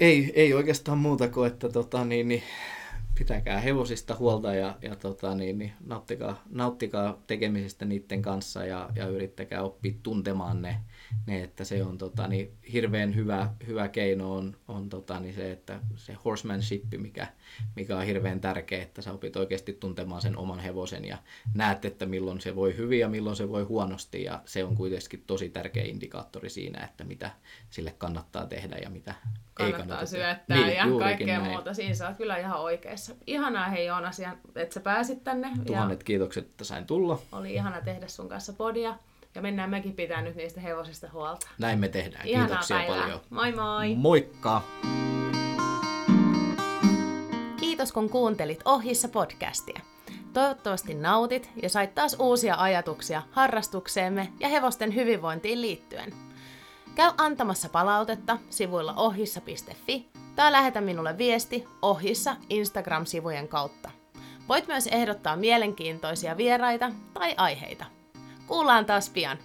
ei, ei oikeastaan muuta kuin, että tota, niin, niin, pitäkää hevosista huolta ja, ja tota, niin, niin, nauttikaa, nauttikaa tekemisistä niiden kanssa ja, ja yrittäkää oppia tuntemaan ne, ne että se on tota, niin, hirveän hyvä, hyvä keino on, on tota, niin se, että se horsemanship, mikä, mikä on hirveän tärkeä, että sä opit oikeasti tuntemaan sen oman hevosen ja näet, että milloin se voi hyvin ja milloin se voi huonosti ja se on kuitenkin tosi tärkeä indikaattori siinä, että mitä sille kannattaa tehdä ja mitä kannattaa ei kannata syöttää niin, ja kaikkea näin. muuta. Siinä sä oot kyllä ihan oikeassa. Ihanaa hei Joonas, että sä pääsit tänne. Tuhannet ja kiitokset, että sain tulla. Oli ihana tehdä sun kanssa podia. Ja mennään mekin pitää nyt niistä hevosista huolta. Näin me tehdään. Ihanaa Kiitoksia päivää. paljon. Moi moi. Moikka. Kiitos kun kuuntelit Ohissa podcastia. Toivottavasti nautit ja sait taas uusia ajatuksia harrastukseemme ja hevosten hyvinvointiin liittyen. Käy antamassa palautetta sivuilla ohissa.fi tai lähetä minulle viesti ohissa Instagram-sivujen kautta. Voit myös ehdottaa mielenkiintoisia vieraita tai aiheita. Kuullaan taas pian.